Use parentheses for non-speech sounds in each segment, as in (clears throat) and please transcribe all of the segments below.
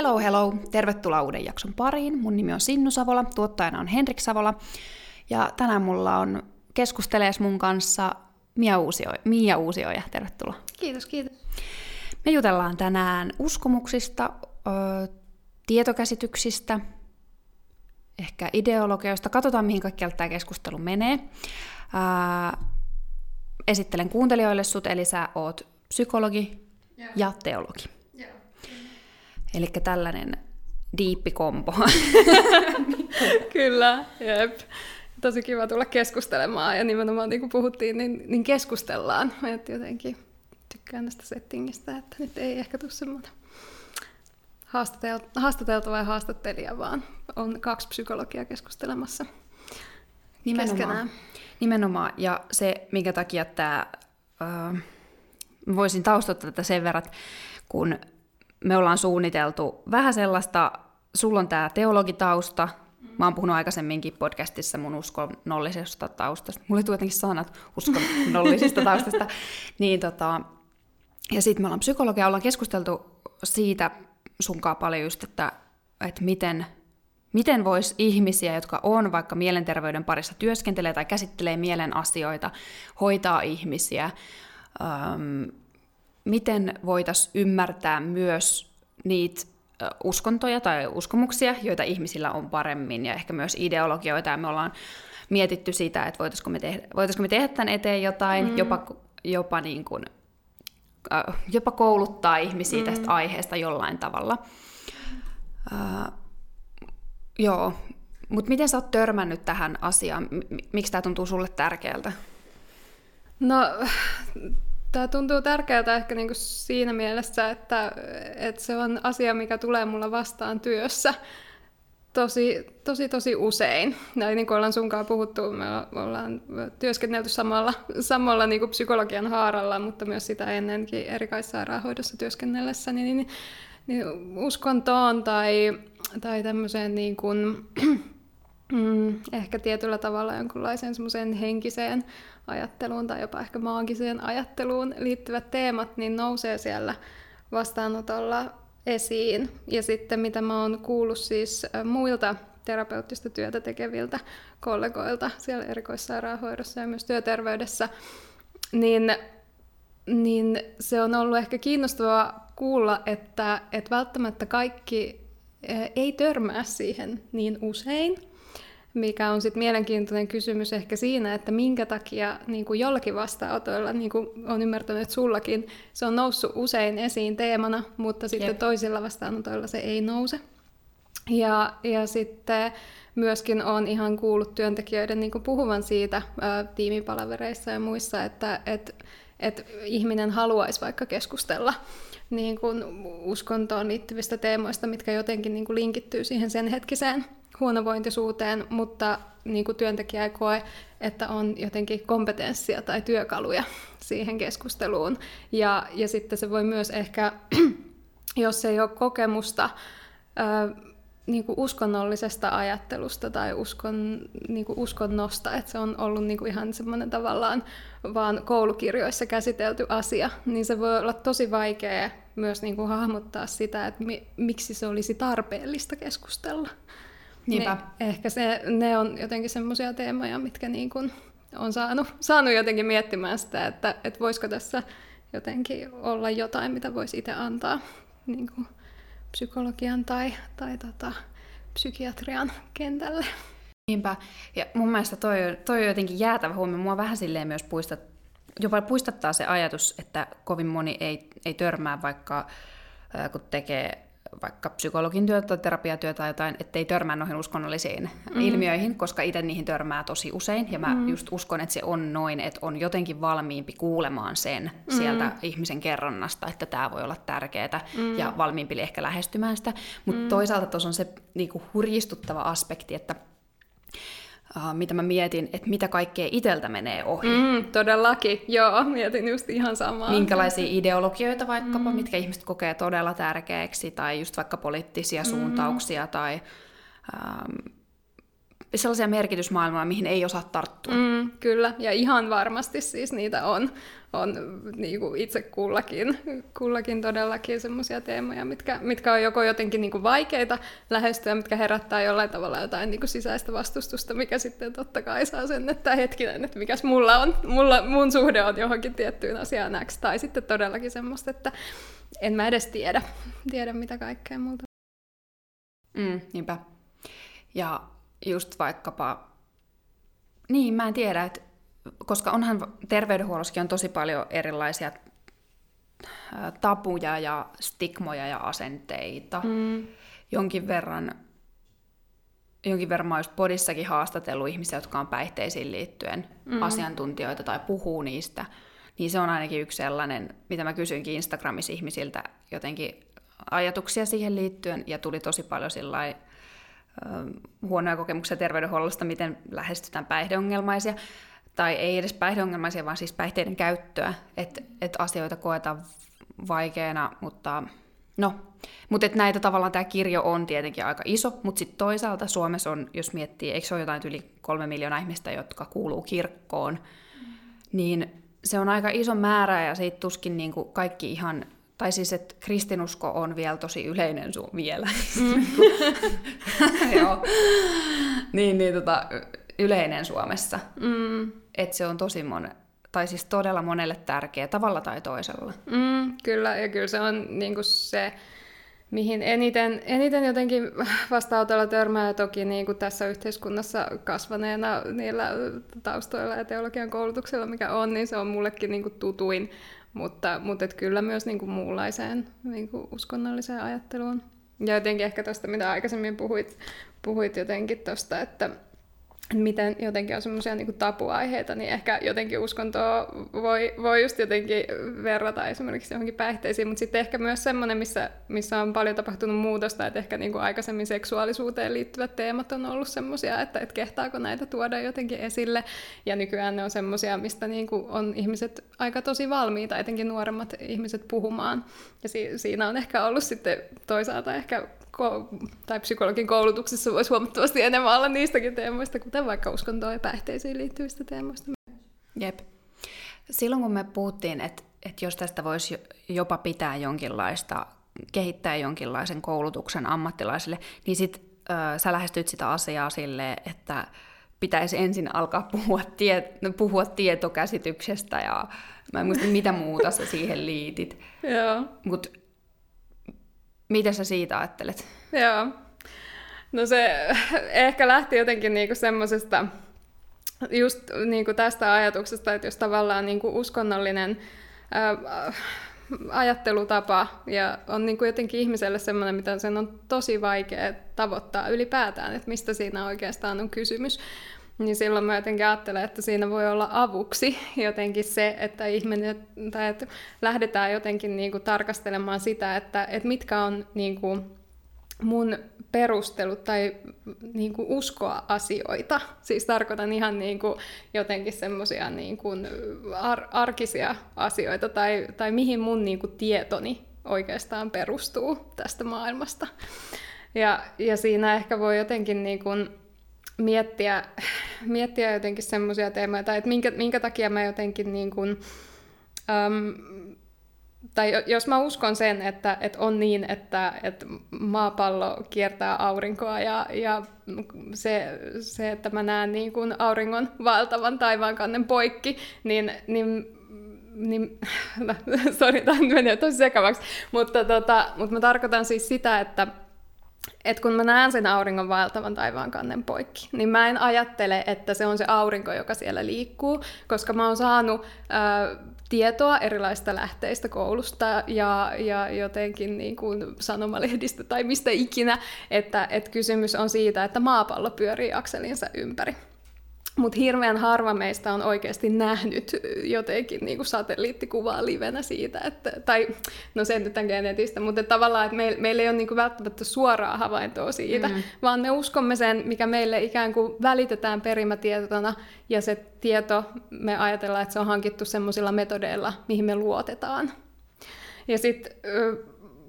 Hello hello, tervetuloa uuden jakson pariin. Mun nimi on Sinnu Savola, tuottajana on Henrik Savola. Ja tänään mulla on keskustelees mun kanssa Mia Uusio, Mia Uusioja. Tervetuloa. Kiitos, kiitos. Me jutellaan tänään uskomuksista, ö, tietokäsityksistä, ehkä ideologioista. Katsotaan, mihin kaikkialta tämä keskustelu menee. Esittelen kuuntelijoille sut, eli sä oot psykologi Joo. ja teologi. Eli tällainen diippikompo. (laughs) Kyllä, jep. Tosi kiva tulla keskustelemaan ja nimenomaan niin kuin puhuttiin, niin, niin keskustellaan. Et jotenkin tykkään tästä settingistä, että nyt ei ehkä tule semmoinen haastatel- haastateltava ja haastattelija, vaan on kaksi psykologia keskustelemassa keskenään. Nimenomaan. Ja se, minkä takia tämä, äh, voisin taustottaa tätä sen verran, kun me ollaan suunniteltu vähän sellaista, sulla on tämä teologitausta, mä oon puhunut aikaisemminkin podcastissa mun uskonnollisesta taustasta, mulle tulee jotenkin sanat uskonnollisesta (laughs) taustasta, niin tota, ja sitten me ollaan psykologia, ollaan keskusteltu siitä sunkaan paljon just, että, että miten, miten vois ihmisiä, jotka on vaikka mielenterveyden parissa työskentelee tai käsittelee mielen asioita, hoitaa ihmisiä, miten voitaisiin ymmärtää myös niitä uskontoja tai uskomuksia, joita ihmisillä on paremmin, ja ehkä myös ideologioita, ja me ollaan mietitty sitä, että voitaisiko me tehdä, voitaisiko me tehdä tämän eteen jotain, mm. jopa, jopa, niin kuin, jopa kouluttaa ihmisiä mm. tästä aiheesta jollain tavalla. Äh, joo, mutta miten sä oot törmännyt tähän asiaan? Miksi tämä tuntuu sulle tärkeältä? No, tämä tuntuu tärkeältä ehkä niinku siinä mielessä, että, että se on asia, mikä tulee mulla vastaan työssä tosi, tosi, tosi usein. Näin niin kuin ollaan sunkaan puhuttu, me ollaan työskennelty samalla, samalla niin kuin psykologian haaralla, mutta myös sitä ennenkin erikaissairaanhoidossa työskennellessä, niin, niin, niin uskontoon tai, tai tämmöiseen niin kuin, (clears throat) mm, ehkä tietyllä tavalla jonkunlaiseen semmoiseen henkiseen ajatteluun tai jopa ehkä maagiseen ajatteluun liittyvät teemat, niin nousee siellä vastaanotolla esiin. Ja sitten mitä mä oon kuullut siis muilta terapeuttista työtä tekeviltä kollegoilta siellä erikoissairaanhoidossa ja myös työterveydessä, niin, niin se on ollut ehkä kiinnostavaa kuulla, että, että välttämättä kaikki ei törmää siihen niin usein, mikä on sitten mielenkiintoinen kysymys ehkä siinä, että minkä takia niin kuin jollakin vastaanotoilla, niin kuin olen ymmärtänyt, että sullakin, se on noussut usein esiin teemana, mutta sitten Jep. toisilla vastaanotoilla se ei nouse. Ja, ja sitten myöskin olen ihan kuullut työntekijöiden niin kuin puhuvan siitä ää, tiimipalavereissa ja muissa, että et, et ihminen haluaisi vaikka keskustella niin kuin uskontoon liittyvistä teemoista, mitkä jotenkin niin kuin linkittyy siihen sen hetkiseen huonovointisuuteen, mutta niin kuin työntekijä ei koe, että on jotenkin kompetenssia tai työkaluja siihen keskusteluun. Ja, ja sitten se voi myös ehkä, (clears throat) jos ei ole kokemusta ää, niin kuin uskonnollisesta ajattelusta tai uskon, niin kuin uskonnosta, että se on ollut niin kuin ihan semmoinen tavallaan vaan koulukirjoissa käsitelty asia, niin se voi olla tosi vaikea myös niin kuin hahmottaa sitä, että mi, miksi se olisi tarpeellista keskustella. Niinpä. Ne, ehkä se, ne on jotenkin semmoisia teemoja, mitkä niin kuin on saanut, saanut jotenkin miettimään sitä, että, että voisiko tässä jotenkin olla jotain, mitä voisi itse antaa niin kuin psykologian tai, tai tota, psykiatrian kentälle. Niinpä. Ja mun mielestä toi, toi on jotenkin jäätävä huomio. Mua vähän silleen myös puistat, jopa puistattaa se ajatus, että kovin moni ei, ei törmää vaikka, kun tekee vaikka psykologin työtä tai terapiatyötä tai jotain, ettei törmää noihin uskonnollisiin mm. ilmiöihin, koska itse niihin törmää tosi usein. Ja mä mm. just uskon, että se on noin, että on jotenkin valmiimpi kuulemaan sen mm. sieltä ihmisen kerronnasta, että tämä voi olla tärkeää mm. ja valmiimpi ehkä lähestymään sitä. Mutta mm. toisaalta tuossa on se niinku, hurjistuttava aspekti, että uh, mitä mä mietin, että mitä kaikkea iteltä menee ohi. Mm, todellakin, joo, mietin just ihan samaa. Minkälaisia (laughs) ideologioita vaikkapa, mm. mitkä ihmiset kokee todella tärkeäksi, tai just vaikka poliittisia suuntauksia, tai ähm, sellaisia merkitysmaailmoja, mihin ei osaa tarttua. Mm, kyllä, ja ihan varmasti siis niitä on, on niin kuin itse kullakin, kullakin todellakin semmoisia teemoja, mitkä, mitkä on joko jotenkin niin kuin vaikeita lähestyä, mitkä herättää jollain tavalla jotain niin kuin sisäistä vastustusta, mikä sitten totta kai saa sen, että hetkinen, että mikäs mulla on, mulla, mun suhde on johonkin tiettyyn asiaan X, tai sitten todellakin semmoista, että en mä edes tiedä, tiedä mitä kaikkea multa. Mm, niinpä. Ja just vaikkapa, niin mä en tiedä, että koska onhan terveydenhuollossakin on tosi paljon erilaisia tapuja ja stigmoja ja asenteita. Mm. Jonkin verran, jonkin verran mä just podissakin haastatellut ihmisiä, jotka on päihteisiin liittyen mm. asiantuntijoita tai puhuu niistä. Niin se on ainakin yksi sellainen, mitä mä kysyinkin Instagramissa ihmisiltä jotenkin ajatuksia siihen liittyen, ja tuli tosi paljon sillai, huonoja kokemuksia terveydenhuollosta, miten lähestytään päihdeongelmaisia, tai ei edes päihdeongelmaisia, vaan siis päihteiden käyttöä, että et asioita koetaan vaikeana, mutta no, mutta et näitä tavallaan tämä kirjo on tietenkin aika iso, mutta sitten toisaalta Suomessa on, jos miettii, eikö se ole jotain yli kolme miljoonaa ihmistä, jotka kuuluu kirkkoon, niin se on aika iso määrä ja siitä tuskin niin kaikki ihan tai siis, että kristinusko on vielä tosi yleinen su- vielä. Mm. (laughs) Joo. niin, niin tota, yleinen Suomessa. Mm. Että se on tosi mon, tai siis todella monelle tärkeä tavalla tai toisella. Mm, kyllä, ja kyllä se on niin kuin se, mihin eniten, eniten jotenkin vastaanotolla törmää toki niin kuin tässä yhteiskunnassa kasvaneena niillä taustoilla ja teologian koulutuksella, mikä on, niin se on mullekin niin kuin tutuin mutta, mutta et kyllä myös niin kuin muunlaiseen niin kuin uskonnolliseen ajatteluun. Ja jotenkin ehkä tuosta, mitä aikaisemmin puhuit, puhuit jotenkin tuosta, että miten jotenkin on semmoisia niin tapuaiheita, niin ehkä jotenkin uskontoa voi, voi just jotenkin verrata esimerkiksi johonkin päihteisiin, mutta sitten ehkä myös semmoinen, missä, missä on paljon tapahtunut muutosta, että ehkä niin kuin aikaisemmin seksuaalisuuteen liittyvät teemat on ollut semmoisia, että, että kehtaako näitä tuoda jotenkin esille, ja nykyään ne on semmoisia, mistä niin kuin on ihmiset aika tosi valmiita, etenkin nuoremmat ihmiset puhumaan, ja si- siinä on ehkä ollut sitten toisaalta ehkä tai psykologin koulutuksessa voisi huomattavasti enemmän olla niistäkin teemoista, kuten vaikka uskontoon ja päihteisiin liittyvistä teemoista. Jep. Silloin kun me puhuttiin, että, että jos tästä voisi jopa pitää jonkinlaista, kehittää jonkinlaisen koulutuksen ammattilaisille, niin sit äh, sä lähestyt sitä asiaa silleen, että pitäisi ensin alkaa puhua, tie, puhua tietokäsityksestä ja mä en muista mitä muuta sä siihen liitit. Joo. Mutta mitä sä siitä ajattelet? Joo. No se (laughs) ehkä lähti jotenkin niinku semmoisesta, just niinku tästä ajatuksesta, että jos tavallaan niinku uskonnollinen ää, ajattelutapa ja on niinku jotenkin ihmiselle semmoinen, mitä sen on tosi vaikea tavoittaa ylipäätään, että mistä siinä oikeastaan on kysymys. Niin silloin mä jotenkin ajattelen, että siinä voi olla avuksi jotenkin se, että ihminen, tai että lähdetään jotenkin niin kuin tarkastelemaan sitä, että, että mitkä on niin kuin mun perustelut tai niin kuin uskoa asioita. Siis tarkoitan ihan niin kuin jotenkin semmoisia niin kuin ar- arkisia asioita tai, tai mihin mun niin kuin tietoni oikeastaan perustuu tästä maailmasta. Ja, ja siinä ehkä voi jotenkin niin kuin miettiä, (sighs) miettiä jotenkin semmoisia teemoja, tai että minkä, minkä takia mä jotenkin niin kuin, um, tai jos mä uskon sen, että, että on niin, että, että maapallo kiertää aurinkoa ja, ja se, se, että mä näen niin kuin auringon valtavan taivaankannen poikki, niin, niin niin, no, sori, tämä menee tosi sekavaksi, mutta, tota, mutta mä tarkoitan siis sitä, että, et kun mä näen sen auringon vaeltavan taivaan kannen poikki, niin mä en ajattele, että se on se aurinko, joka siellä liikkuu, koska mä oon saanut ää, tietoa erilaista lähteistä koulusta ja, ja jotenkin niin kuin sanomalehdistä tai mistä ikinä, että, että kysymys on siitä, että maapallo pyörii akselinsa ympäri. Mutta hirveän harva meistä on oikeasti nähnyt jotenkin niin kuin satelliittikuvaa livenä siitä, että, tai no sen nyt genetistä, mutta tavallaan, että meillä, meillä ei ole niin kuin välttämättä suoraa havaintoa siitä, mm. vaan me uskomme sen, mikä meille ikään kuin välitetään perimätietona, ja se tieto, me ajatellaan, että se on hankittu semmoisilla metodeilla, mihin me luotetaan. Ja sitten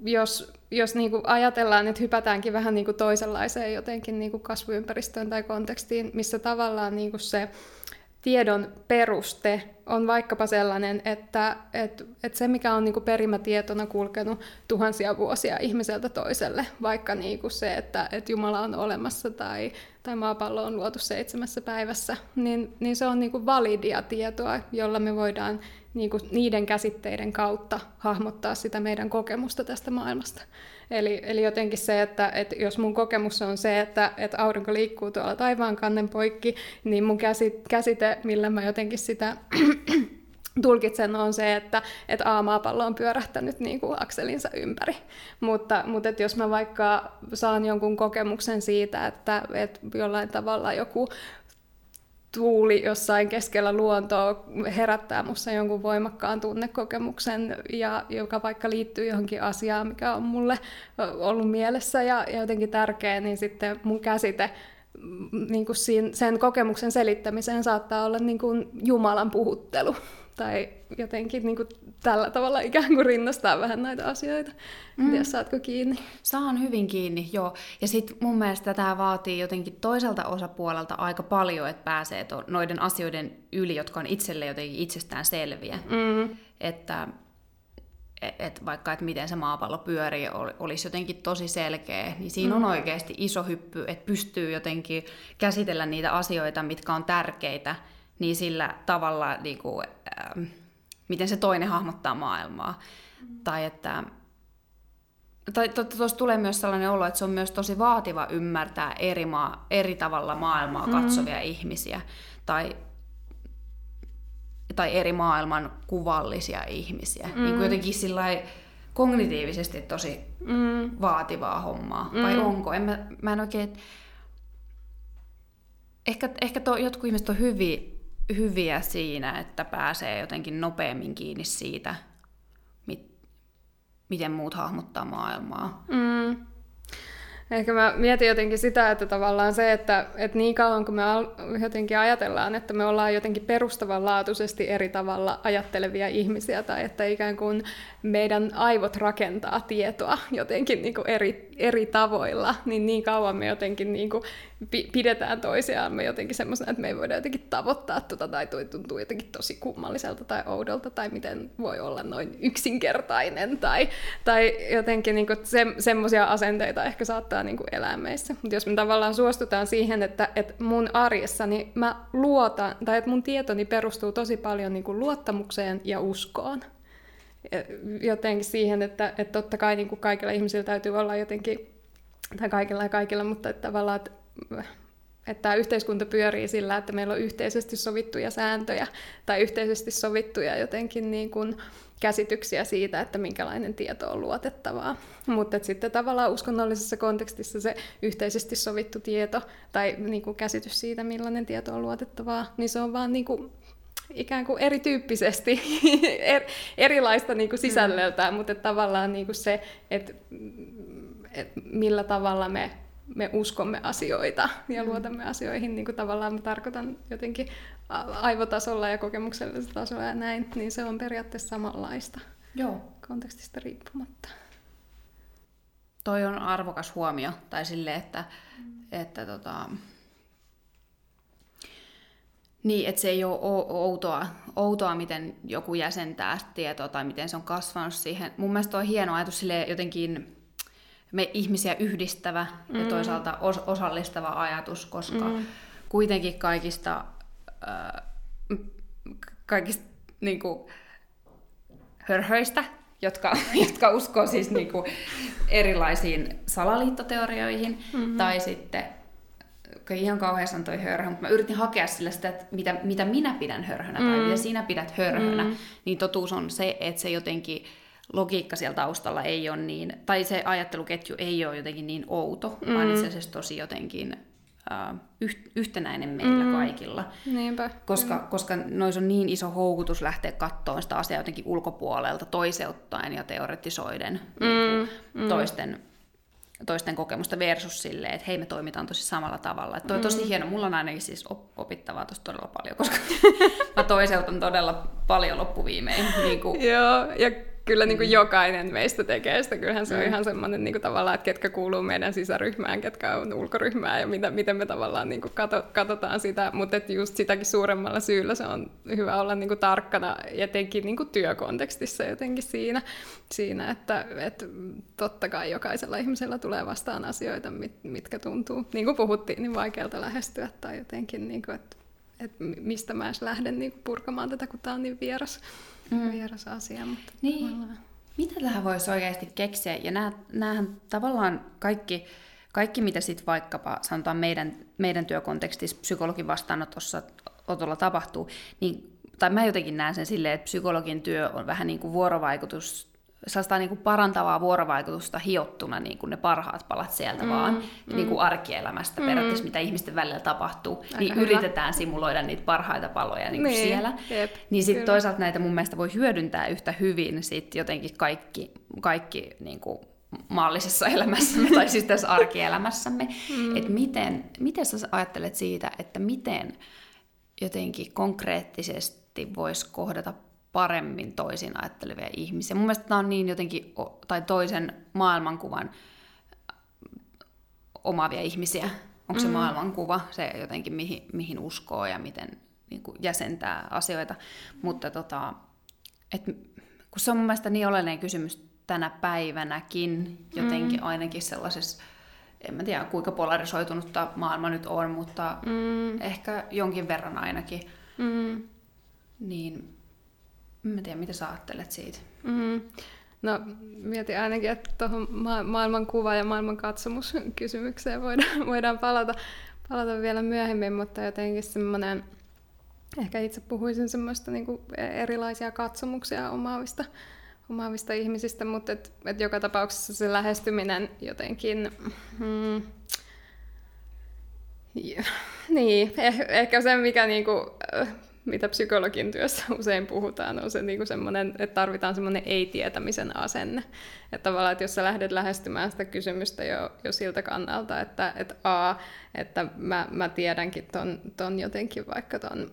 jos jos niin kuin ajatellaan, että hypätäänkin vähän niin kuin toisenlaiseen jotenkin niin kuin kasvuympäristöön tai kontekstiin, missä tavallaan niin kuin se tiedon peruste on vaikkapa sellainen, että, että, että se, mikä on niin kuin perimätietona kulkenut tuhansia vuosia ihmiseltä toiselle, vaikka niin kuin se, että, että Jumala on olemassa tai, tai maapallo on luotu seitsemässä päivässä, niin, niin se on niin kuin validia tietoa, jolla me voidaan niin kuin niiden käsitteiden kautta hahmottaa sitä meidän kokemusta tästä maailmasta. Eli, eli jotenkin se, että, että jos mun kokemus on se, että, että aurinko liikkuu tuolla taivaan kannen poikki, niin mun käsite, millä mä jotenkin sitä (clears throat) tulkitsen on se, että, että A-maapallo on pyörähtänyt niin kuin akselinsa ympäri. Mutta, mutta että jos mä vaikka saan jonkun kokemuksen siitä, että, että jollain tavalla joku tuuli jossain keskellä luontoa herättää minussa jonkun voimakkaan tunnekokemuksen, ja joka vaikka liittyy johonkin asiaan, mikä on mulle ollut mielessä ja, jotenkin tärkeä, niin sitten mun käsite mm, niin kuin sen kokemuksen selittämiseen saattaa olla niin kuin Jumalan puhuttelu tai jotenkin niin kuin tällä tavalla ikään kuin rinnastaa vähän näitä asioita. Mm. Tiedä, saatko kiinni? Saan hyvin kiinni, joo. Ja sitten mun mielestä tämä vaatii jotenkin toiselta osapuolelta aika paljon, että pääsee to- noiden asioiden yli, jotka on itselle jotenkin itsestään selviä. Mm. Että et vaikka, että miten se maapallo pyörii, olisi jotenkin tosi selkeä, niin siinä mm. on oikeasti iso hyppy, että pystyy jotenkin käsitellä niitä asioita, mitkä on tärkeitä, niin sillä tavalla, niin kuin, äh, miten se toinen hahmottaa maailmaa. Mm. Tai että tai tuossa tulee myös sellainen olo, että se on myös tosi vaativa ymmärtää eri, maa, eri tavalla maailmaa mm. katsovia mm. ihmisiä. Tai, tai eri maailman kuvallisia ihmisiä. Mm. Niin kuin jotenkin sillä kognitiivisesti tosi mm. vaativaa hommaa. Mm. Vai onko? En mä, mä en oikein... Ehkä, ehkä to, jotkut ihmiset on hyviä, hyviä siinä, että pääsee jotenkin nopeammin kiinni siitä, mit, miten muut hahmottaa maailmaa. Mm. Ehkä mä mietin jotenkin sitä, että tavallaan se, että, että niin kauan kun me jotenkin ajatellaan, että me ollaan jotenkin perustavanlaatuisesti eri tavalla ajattelevia ihmisiä, tai että ikään kuin meidän aivot rakentaa tietoa jotenkin niin kuin eri, eri tavoilla, niin niin kauan me jotenkin niin kuin pidetään toisiaamme jotenkin semmoisena, että me ei voida jotenkin tavoittaa tuota, tai toi tuntuu jotenkin tosi kummalliselta tai oudolta, tai miten voi olla noin yksinkertainen, tai, tai jotenkin niin se, semmoisia asenteita ehkä saattaa niin kuin elää meissä. Mutta jos me tavallaan suostutaan siihen, että, että mun arjessani mä luotan, tai että mun tietoni perustuu tosi paljon niin kuin luottamukseen ja uskoon, jotenkin siihen, että, että totta kai niin kuin kaikilla ihmisillä täytyy olla jotenkin, tai kaikilla ja kaikilla, mutta että tavallaan, että, että tämä yhteiskunta pyörii sillä, että meillä on yhteisesti sovittuja sääntöjä tai yhteisesti sovittuja jotenkin niin kuin käsityksiä siitä, että minkälainen tieto on luotettavaa. Mutta sitten tavallaan uskonnollisessa kontekstissa se yhteisesti sovittu tieto tai niin kuin käsitys siitä, millainen tieto on luotettavaa, niin se on vaan niin kuin ikään kuin erityyppisesti, (laughs) er, erilaista niin kuin sisällöltään, mm. mutta tavallaan niin kuin se, että, että millä tavalla me, me uskomme asioita ja mm. luotamme asioihin, niin kuin tavallaan mä tarkoitan jotenkin aivotasolla ja kokemuksellisella tasolla ja näin, niin se on periaatteessa samanlaista Joo. kontekstista riippumatta. Toi on arvokas huomio, tai sille, että, mm. että tota, niin, että se ei ole outoa, outoa, miten joku jäsentää tietoa tai miten se on kasvanut siihen. Mun mielestä on hieno ajatus sille jotenkin me ihmisiä yhdistävä mm. ja toisaalta os- osallistava ajatus, koska mm. kuitenkin kaikista, äh, kaikista niin kuin, hörhöistä, jotka, (laughs) jotka uskoo siis niin kuin, erilaisiin salaliittoteorioihin, mm-hmm. tai sitten ihan kauhean toi hörhö, mutta mä yritin hakea sille sitä, että mitä, mitä minä pidän hörhönä mm. tai mitä sinä pidät hörhönä, mm. niin totuus on se, että se jotenkin logiikka siellä taustalla ei ole niin, tai se ajatteluketju ei ole jotenkin niin outo, mm. vaan itse asiassa tosi jotenkin uh, yhtenäinen meillä mm. kaikilla. Niinpä. Koska, mm. koska noissa on niin iso houkutus lähteä katsoa sitä asiaa jotenkin ulkopuolelta, toiseuttaen ja teoretisoiden mm. niin kuin, mm. toisten toisten kokemusta versus silleen, että hei me toimitaan tosi samalla tavalla. Että toi on tosi mm. hieno, mulla on ainakin siis opittavaa tosi todella paljon, koska (laughs) mä toiseutan todella paljon loppuviimein. Niin kuin... Joo, ja kyllä niin kuin mm. jokainen meistä tekee sitä. Kyllähän se mm. on ihan semmoinen niin kuin tavallaan, että ketkä kuuluu meidän sisäryhmään, ketkä on ulkoryhmää ja mitä, miten me tavallaan niin kuin kato, katsotaan sitä. Mutta just sitäkin suuremmalla syyllä se on hyvä olla niin kuin tarkkana etenkin niin kuin työkontekstissa jotenkin siinä, siinä että, että totta kai jokaisella ihmisellä tulee vastaan asioita, mit, mitkä tuntuu, niin kuin puhuttiin, niin vaikealta lähestyä tai jotenkin, niin kuin, että, että mistä mä edes lähden niin kuin purkamaan tätä, kun tämä on niin vieras mm. vieras asia. Mutta niin. Tavallaan... Mitä tähän voisi oikeasti keksiä? Ja näähän tavallaan kaikki, kaikki mitä sitten vaikkapa sanotaan meidän, meidän työkontekstissa psykologin vastaanotossa otolla tapahtuu, niin, tai mä jotenkin näen sen silleen, että psykologin työ on vähän niin kuin vuorovaikutus sellaista niin kuin parantavaa vuorovaikutusta hiottuna niin kuin ne parhaat palat sieltä mm, vaan mm. Niin kuin arkielämästä mm. periaatteessa, mitä ihmisten välillä tapahtuu, Aika niin hyvä. yritetään simuloida niitä parhaita paloja niin kuin niin, siellä. Jep, niin sitten toisaalta näitä mun mielestä voi hyödyntää yhtä hyvin sit jotenkin kaikki, kaikki niin kuin maallisessa elämässämme (laughs) tai siis tässä arkielämässämme. Mm. Että miten, miten sä ajattelet siitä, että miten jotenkin konkreettisesti voisi kohdata paremmin toisin ajattelevia ihmisiä. Mun mielestä tämä on niin jotenkin, tai toisen maailmankuvan omaavia ihmisiä. Onko se mm. maailmankuva, se jotenkin mihin, mihin uskoo ja miten niin kuin jäsentää asioita. Mutta tota, et, kun se on mun mielestä niin oleellinen kysymys tänä päivänäkin, jotenkin mm. ainakin sellaisessa, en mä tiedä kuinka polarisoitunutta maailma nyt on, mutta mm. ehkä jonkin verran ainakin. Mm. Niin Mä tiedän, mitä sä ajattelet siitä? Mm. No, mietin ainakin, että tuohon ma- maailmankuva- ja maailmankatsomuskysymykseen (laughs) voidaan, (laughs) voidaan palata, palata vielä myöhemmin, mutta jotenkin semmoinen, ehkä itse puhuisin semmoista niin kuin erilaisia katsomuksia omaavista, omaavista ihmisistä, mutta et, et joka tapauksessa se lähestyminen jotenkin... Mm, (laughs) niin, eh, ehkä se, mikä niinku, mitä psykologin työssä (laughs) usein puhutaan, on se niin semmoinen, että tarvitaan semmoinen ei-tietämisen asenne. Että tavallaan, että jos sä lähdet lähestymään sitä kysymystä jo, jo siltä kannalta, että, että a, että mä, mä tiedänkin ton, ton jotenkin vaikka ton,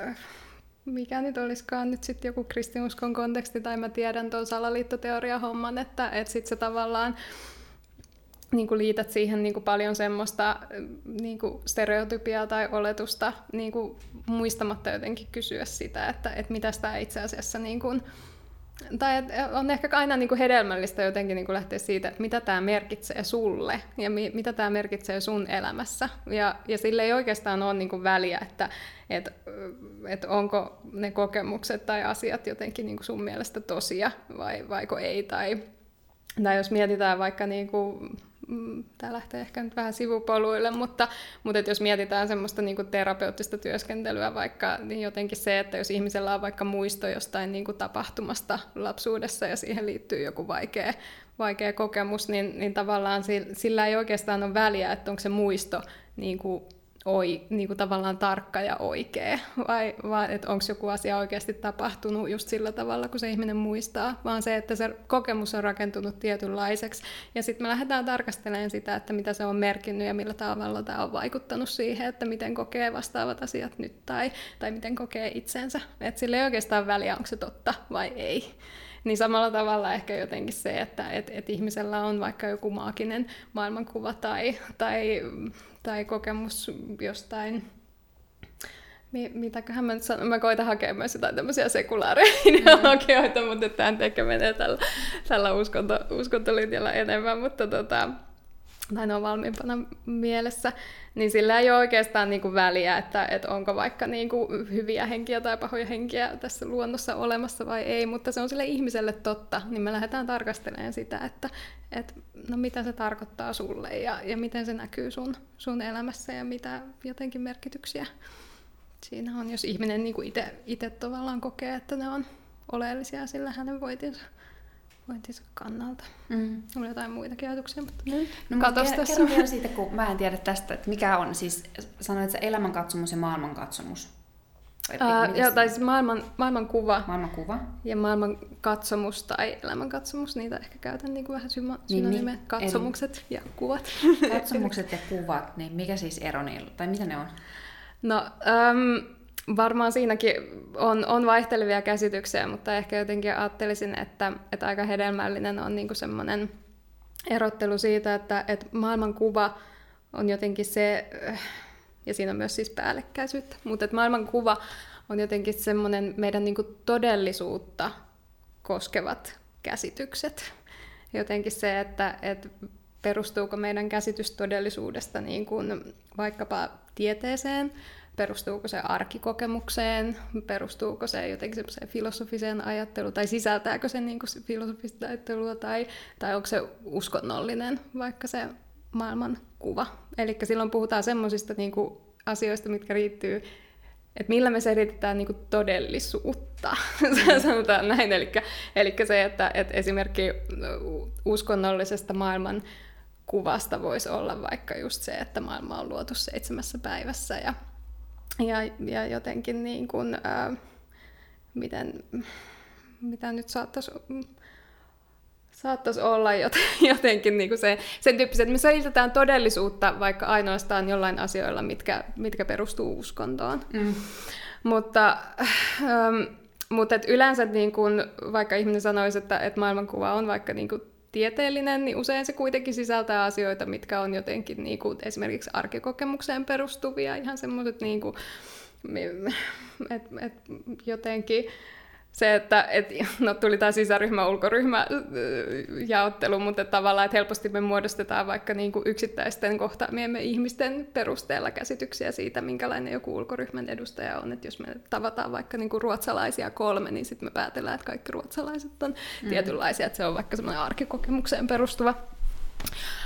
äh, mikä nyt olisikaan nyt sitten joku kristinuskon konteksti, tai mä tiedän ton salaliittoteoria homman, että, että sitten se tavallaan niin kuin liität siihen niin kuin paljon semmoista niin kuin stereotypiaa tai oletusta niin kuin muistamatta jotenkin kysyä sitä, että, että mitä tämä itse asiassa niin kuin, tai on ehkä aina niin kuin hedelmällistä jotenkin niin kuin lähteä siitä, että mitä tämä merkitsee sulle ja mi, mitä tämä merkitsee sun elämässä. Ja, ja sille ei oikeastaan ole niin kuin väliä, että, että, että onko ne kokemukset tai asiat jotenkin niin kuin sun mielestä tosia vai vaiko ei. Tai, tai jos mietitään vaikka niin kuin Mm, tämä lähtee ehkä nyt vähän sivupoluille, mutta, mutta että jos mietitään semmoista niin kuin terapeuttista työskentelyä vaikka, niin jotenkin se, että jos ihmisellä on vaikka muisto jostain niin kuin tapahtumasta lapsuudessa ja siihen liittyy joku vaikea, vaikea kokemus, niin, niin tavallaan sillä ei oikeastaan ole väliä, että onko se muisto niin kuin oi, niin kuin tavallaan tarkka ja oikea, vai, vai että onko joku asia oikeasti tapahtunut just sillä tavalla, kun se ihminen muistaa, vaan se, että se kokemus on rakentunut tietynlaiseksi. Ja sitten me lähdetään tarkastelemaan sitä, että mitä se on merkinnyt ja millä tavalla tämä on vaikuttanut siihen, että miten kokee vastaavat asiat nyt tai, tai miten kokee itsensä. Että sillä ei oikeastaan väliä, onko se totta vai ei. Niin samalla tavalla ehkä jotenkin se, että et, et ihmisellä on vaikka joku maaginen maailmankuva tai, tai tai kokemus jostain mitäköhän mä nyt sanon, mä koitan hakea myös jotain tämmöisiä sekulaareja ideologioita, mm. mutta tämä ehkä menee tällä, tällä uskonto, uskontolinjalla enemmän, mutta tota, tai ne on valmiimpana mielessä, niin sillä ei ole oikeastaan niin kuin väliä, että, että onko vaikka niin kuin hyviä henkiä tai pahoja henkiä tässä luonnossa olemassa vai ei, mutta se on sille ihmiselle totta, niin me lähdetään tarkastelemaan sitä, että, että no mitä se tarkoittaa sulle ja, ja miten se näkyy sun, sun elämässä ja mitä jotenkin merkityksiä siinä on, jos ihminen niin kuin itse tavallaan kokee, että ne on oleellisia sillä hänen voitinsa vointinsa kannalta. Mm. On jotain muitakin ajatuksia, mutta nyt no, katos kerro, tässä. Kerro vielä siitä, kun mä en tiedä tästä, että mikä on siis, sanoit se elämänkatsomus ja maailmankatsomus. Uh, ja, tai siis maailman, maailmankuva. Maailmankuva. Ja maailmankatsomus tai elämänkatsomus, niitä ehkä käytän niin kuin vähän syma, niin, niin, katsomukset eri... ja kuvat. Katsomukset ja kuvat, niin mikä siis ero niillä, tai mitä ne on? No, um, varmaan siinäkin on, on vaihtelevia käsityksiä, mutta ehkä jotenkin ajattelisin, että, että aika hedelmällinen on niin semmoinen erottelu siitä, että, että maailmankuva on jotenkin se, ja siinä on myös siis päällekkäisyyttä, mutta että maailmankuva on jotenkin semmoinen meidän niin todellisuutta koskevat käsitykset. Jotenkin se, että, että perustuuko meidän käsitys todellisuudesta niin kuin vaikkapa tieteeseen, perustuuko se arkikokemukseen, perustuuko se jotenkin semmoiseen filosofiseen ajatteluun, tai sisältääkö se niin kuin filosofista ajattelua, tai, tai onko se uskonnollinen, vaikka se maailmankuva. Eli silloin puhutaan semmoisista niin asioista, mitkä riittyy että millä me selitetään niin todellisuutta, (laughs) sanotaan näin. Eli, eli se, että, että esimerkki uskonnollisesta maailman kuvasta voisi olla vaikka just se, että maailma on luotu seitsemässä päivässä ja, ja, ja jotenkin niin kuin, ää, miten, mitä nyt saattaisi saattaisi olla (laughs) jotenkin niin kuin se, sen tyyppiset, että me selitetään todellisuutta vaikka ainoastaan jollain asioilla, mitkä, mitkä perustuu uskontoon. Mm. Mutta, ähm, mutta et yleensä niin kun, vaikka ihminen sanoisi, että, että maailmankuva on vaikka niin kuin tieteellinen, niin usein se kuitenkin sisältää asioita, mitkä on jotenkin niin kuin esimerkiksi arkikokemukseen perustuvia, ihan semmoiset niin kuin, et, et jotenkin se, että et, (laughs) no, tuli tämä sisäryhmä, ulkoryhmä jaottelu, mutta tavallaan, että helposti me muodostetaan vaikka niin kuin yksittäisten kohtaamiemme ihmisten perusteella käsityksiä siitä, minkälainen joku ulkoryhmän edustaja on. Että jos me tavataan vaikka niin kuin ruotsalaisia kolme, niin sitten me päätellään, että kaikki ruotsalaiset on mm. tietynlaisia, että se on vaikka semmoinen arkikokemukseen perustuva.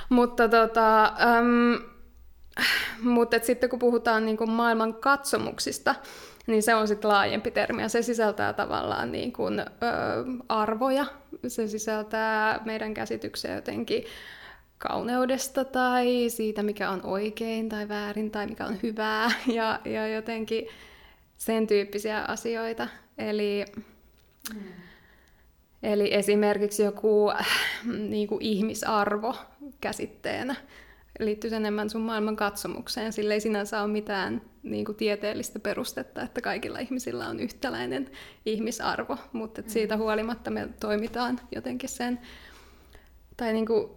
Mutta tota, äm, mutta sitten kun puhutaan niin kuin maailman katsomuksista, niin se on sitten laajempi termi ja se sisältää tavallaan niin kuin, ö, arvoja, se sisältää meidän käsityksiä jotenkin kauneudesta tai siitä, mikä on oikein tai väärin tai mikä on hyvää (laughs) ja, ja jotenkin sen tyyppisiä asioita. Eli, eli esimerkiksi joku niin kuin ihmisarvo käsitteenä liittyy enemmän sun maailman katsomukseen. Sillä ei sinänsä ole mitään niin kuin tieteellistä perustetta, että kaikilla ihmisillä on yhtäläinen ihmisarvo, mutta että siitä huolimatta me toimitaan jotenkin sen, tai niin kuin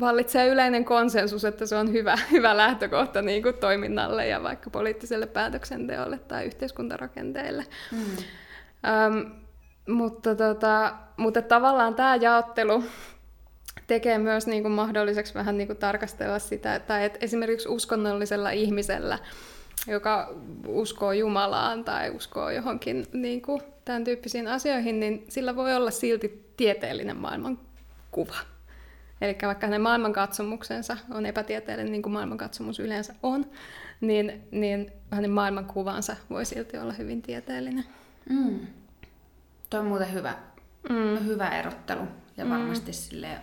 vallitsee yleinen konsensus, että se on hyvä, (laughs) hyvä lähtökohta niin kuin toiminnalle ja vaikka poliittiselle päätöksenteolle tai yhteiskuntarakenteelle. Mm. Um, mutta, tota, mutta tavallaan tämä jaottelu tekee myös niin kuin mahdolliseksi vähän niin kuin tarkastella sitä, että, että esimerkiksi uskonnollisella ihmisellä, joka uskoo Jumalaan tai uskoo johonkin niin kuin tämän tyyppisiin asioihin, niin sillä voi olla silti tieteellinen maailmankuva. Eli vaikka hänen maailmankatsomuksensa on epätieteellinen, niin kuin maailmankatsomus yleensä on, niin, niin hänen maailmankuvansa voi silti olla hyvin tieteellinen. Mm. Tuo on muuten hyvä, mm. hyvä erottelu ja varmasti mm. silleen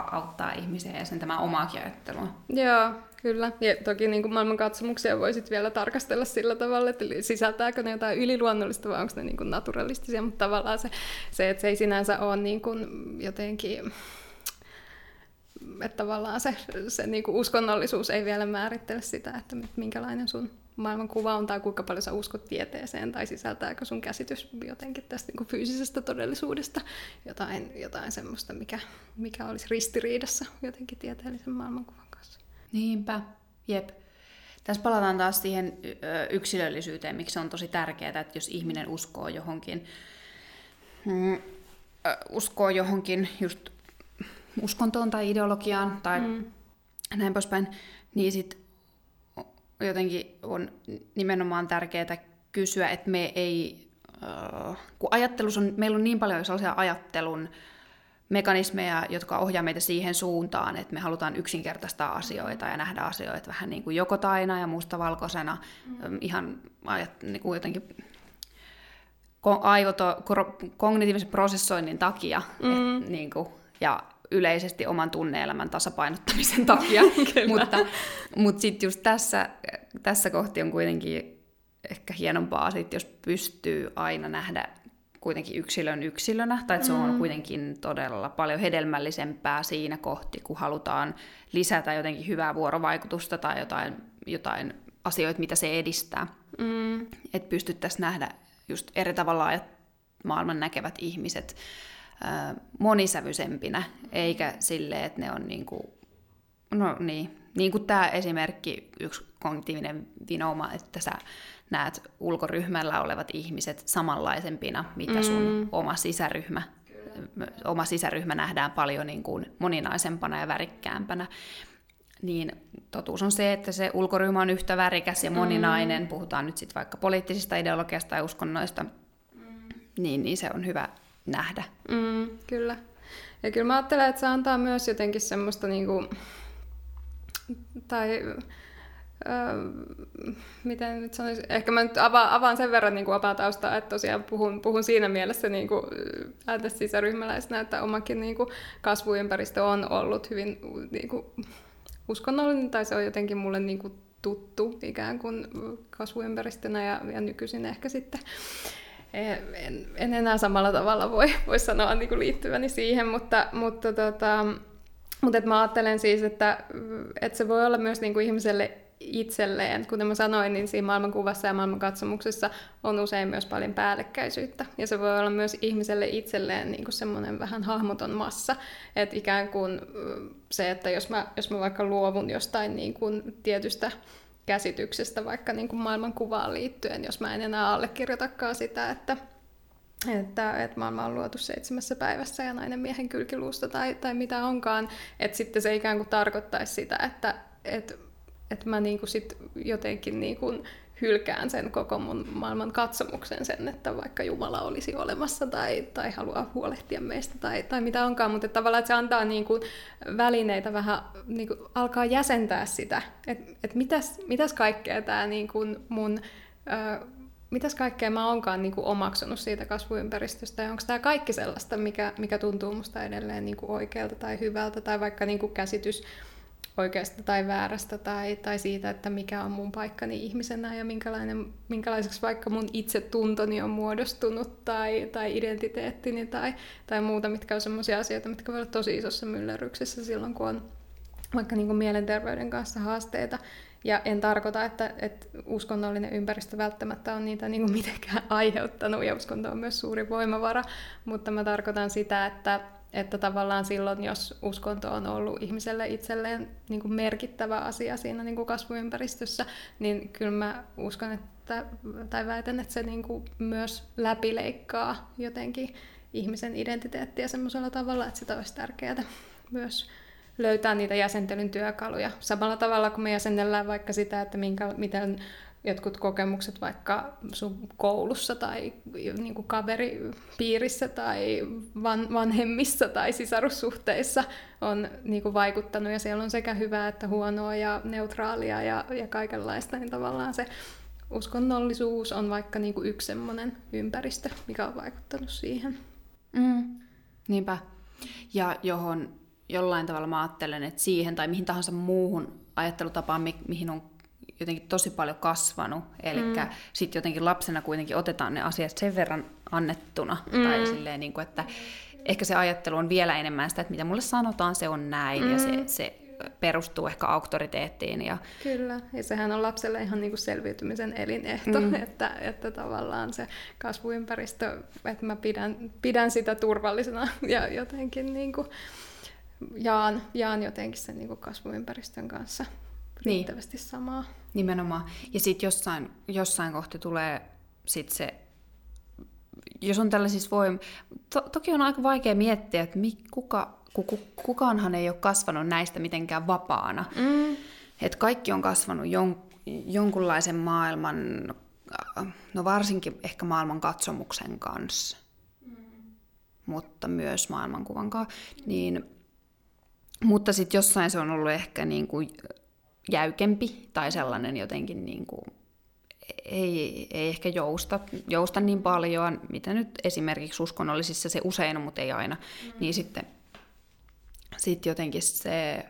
auttaa ihmisiä ja sen tämä omaakin ajattelua. Joo, kyllä. Ja toki niin kuin maailmankatsomuksia voisit vielä tarkastella sillä tavalla, että sisältääkö ne jotain yliluonnollista vai onko ne niin kuin naturalistisia, mutta tavallaan se, se, että se ei sinänsä ole niin kuin jotenkin että tavallaan se, se niin kuin uskonnollisuus ei vielä määrittele sitä, että minkälainen sun maailmankuva on tai kuinka paljon sä uskot tieteeseen tai sisältääkö sun käsitys jotenkin tästä niin kuin fyysisestä todellisuudesta jotain, jotain semmoista, mikä, mikä olisi ristiriidassa jotenkin tieteellisen maailmankuvan kanssa. Niinpä, jep. Tässä palataan taas siihen yksilöllisyyteen, miksi on tosi tärkeää, että jos ihminen uskoo johonkin, mm, uskoo johonkin just uskontoon tai ideologiaan tai mm. näin poispäin, niin sitten jotenkin on nimenomaan tärkeää kysyä, että me ei, äh, kun ajattelus on, meillä on niin paljon sellaisia ajattelun mekanismeja, jotka ohjaa meitä siihen suuntaan, että me halutaan yksinkertaistaa asioita ja nähdä asioita vähän niin kuin joko taina ja mustavalkoisena, mm. ihan ajat, niin kuin jotenkin aivoto, kognitiivisen prosessoinnin takia. Mm. Et, niin kuin, ja yleisesti oman tunneelämän tasapainottamisen takia. (laughs) mutta mutta sitten just tässä, tässä kohti on kuitenkin ehkä hienompaa, sit jos pystyy aina nähdä kuitenkin yksilön yksilönä, tai että se on mm. kuitenkin todella paljon hedelmällisempää siinä kohti, kun halutaan lisätä jotenkin hyvää vuorovaikutusta tai jotain, jotain asioita, mitä se edistää. mm. että pystyttäisiin nähdä just eri tavalla maailman näkevät ihmiset ää, monisävyisempinä, eikä sille, että ne on niin kuin, no niin, niin kuin tämä esimerkki, yksi kognitiivinen vinouma, että sä näet ulkoryhmällä olevat ihmiset samanlaisempina, mitä sun mm. oma sisäryhmä oma sisäryhmä nähdään paljon niin kuin moninaisempana ja värikkäämpänä, niin totuus on se, että se ulkoryhmä on yhtä värikäs ja moninainen, mm. puhutaan nyt sitten vaikka poliittisista ideologiasta tai uskonnoista, mm. niin, niin se on hyvä nähdä. Mm, kyllä. Ja kyllä mä ajattelen, että se antaa myös jotenkin semmoista niinku, tai Öö, miten nyt sanoisin, ehkä mä nyt avaan, avaan sen verran niin kuin taustaa, että tosiaan puhun, puhun siinä mielessä niin kuin sisäryhmäläisenä, että omakin niin kuin kasvuympäristö on ollut hyvin niin kuin, uskonnollinen, tai se on jotenkin mulle niin kuin, tuttu ikään kuin kasvuympäristönä ja, ja nykyisin ehkä sitten en, en enää samalla tavalla voi, voi sanoa niin kuin liittyväni siihen, mutta, mutta tota, mutta mä ajattelen siis, että, että se voi olla myös niin kuin ihmiselle itselleen. Kuten mä sanoin, niin siinä maailmankuvassa ja maailmankatsomuksessa on usein myös paljon päällekkäisyyttä. Ja se voi olla myös ihmiselle itselleen niin kuin semmoinen vähän hahmoton massa. Että ikään kuin se, että jos mä, jos mä vaikka luovun jostain niin kuin tietystä käsityksestä vaikka niin kuin maailmankuvaan liittyen, jos mä en enää allekirjoitakaan sitä, että, että, että maailma on luotu seitsemässä päivässä ja nainen miehen kylkiluusta tai, tai mitä onkaan, että sitten se ikään kuin tarkoittaisi sitä, että, että että mä niinku sit jotenkin niinku hylkään sen koko mun maailman katsomuksen sen, että vaikka Jumala olisi olemassa tai, tai haluaa huolehtia meistä tai, tai mitä onkaan, mutta että tavallaan että se antaa niinku välineitä vähän niinku alkaa jäsentää sitä, että et mitäs, mitäs kaikkea tämä niinku mun ö, mitäs kaikkea mä oonkaan niin kuin omaksunut siitä kasvuympäristöstä, ja onko tämä kaikki sellaista, mikä, mikä tuntuu musta edelleen niin kuin oikealta tai hyvältä, tai vaikka niin kuin käsitys oikeasta tai väärästä tai, tai siitä, että mikä on mun paikkani ihmisenä ja minkälainen, minkälaiseksi vaikka mun itsetuntoni on muodostunut tai, tai identiteettini tai, tai muuta, mitkä on sellaisia asioita, mitkä voivat olla tosi isossa myllerryksessä silloin, kun on vaikka niin kuin mielenterveyden kanssa haasteita. Ja en tarkoita, että, että uskonnollinen ympäristö välttämättä on niitä niin kuin mitenkään (laughs) aiheuttanut, ja uskonto on myös suuri voimavara, mutta mä tarkoitan sitä, että, että tavallaan silloin, jos uskonto on ollut ihmiselle itselleen niin kuin merkittävä asia siinä niin kuin kasvuympäristössä, niin kyllä mä uskon, että, tai väitän, että se niin kuin myös läpileikkaa jotenkin ihmisen identiteettiä semmoisella tavalla, että sitä olisi tärkeää myös löytää niitä jäsentelyn työkaluja. Samalla tavalla kuin me jäsennellään vaikka sitä, että minkä, miten jotkut kokemukset vaikka sun koulussa tai niin kuin kaveripiirissä tai van, vanhemmissa tai sisarussuhteissa on niin kuin vaikuttanut ja siellä on sekä hyvää että huonoa ja neutraalia ja, ja kaikenlaista, niin tavallaan se uskonnollisuus on vaikka niin kuin yksi semmoinen ympäristö, mikä on vaikuttanut siihen. Mm. Niinpä. Ja johon jollain tavalla mä ajattelen, että siihen tai mihin tahansa muuhun ajattelutapaan, mi- mihin on jotenkin tosi paljon kasvanut. Eli mm. sitten jotenkin lapsena kuitenkin otetaan ne asiat sen verran annettuna. Mm. Tai silleen, niin kuin, että ehkä se ajattelu on vielä enemmän sitä, että mitä mulle sanotaan, se on näin. Mm. Ja se, se perustuu ehkä auktoriteettiin. Ja... Kyllä, ja sehän on lapselle ihan niin kuin selviytymisen elinehto, mm. (laughs) että, että tavallaan se kasvuympäristö, että mä pidän, pidän sitä turvallisena ja jotenkin niin kuin jaan, jaan jotenkin sen niin kuin kasvuympäristön kanssa. Riittävästi niin. samaa. Nimenomaan. Ja sitten jossain, jossain kohti tulee sit se, jos on tällaisissa voim... To, toki on aika vaikea miettiä, että mi, kuka, kuku, kukaanhan ei ole kasvanut näistä mitenkään vapaana. Mm. Että kaikki on kasvanut jon, jonkunlaisen maailman, no varsinkin ehkä maailman katsomuksen kanssa, mm. mutta myös maailmankuvan kanssa. Niin, mutta sitten jossain se on ollut ehkä niin kuin jäykempi tai sellainen jotenkin niin kuin, ei, ei ehkä jousta, jousta niin paljon, mitä nyt esimerkiksi uskonnollisissa se usein on, mutta ei aina, mm. niin sitten sit jotenkin se,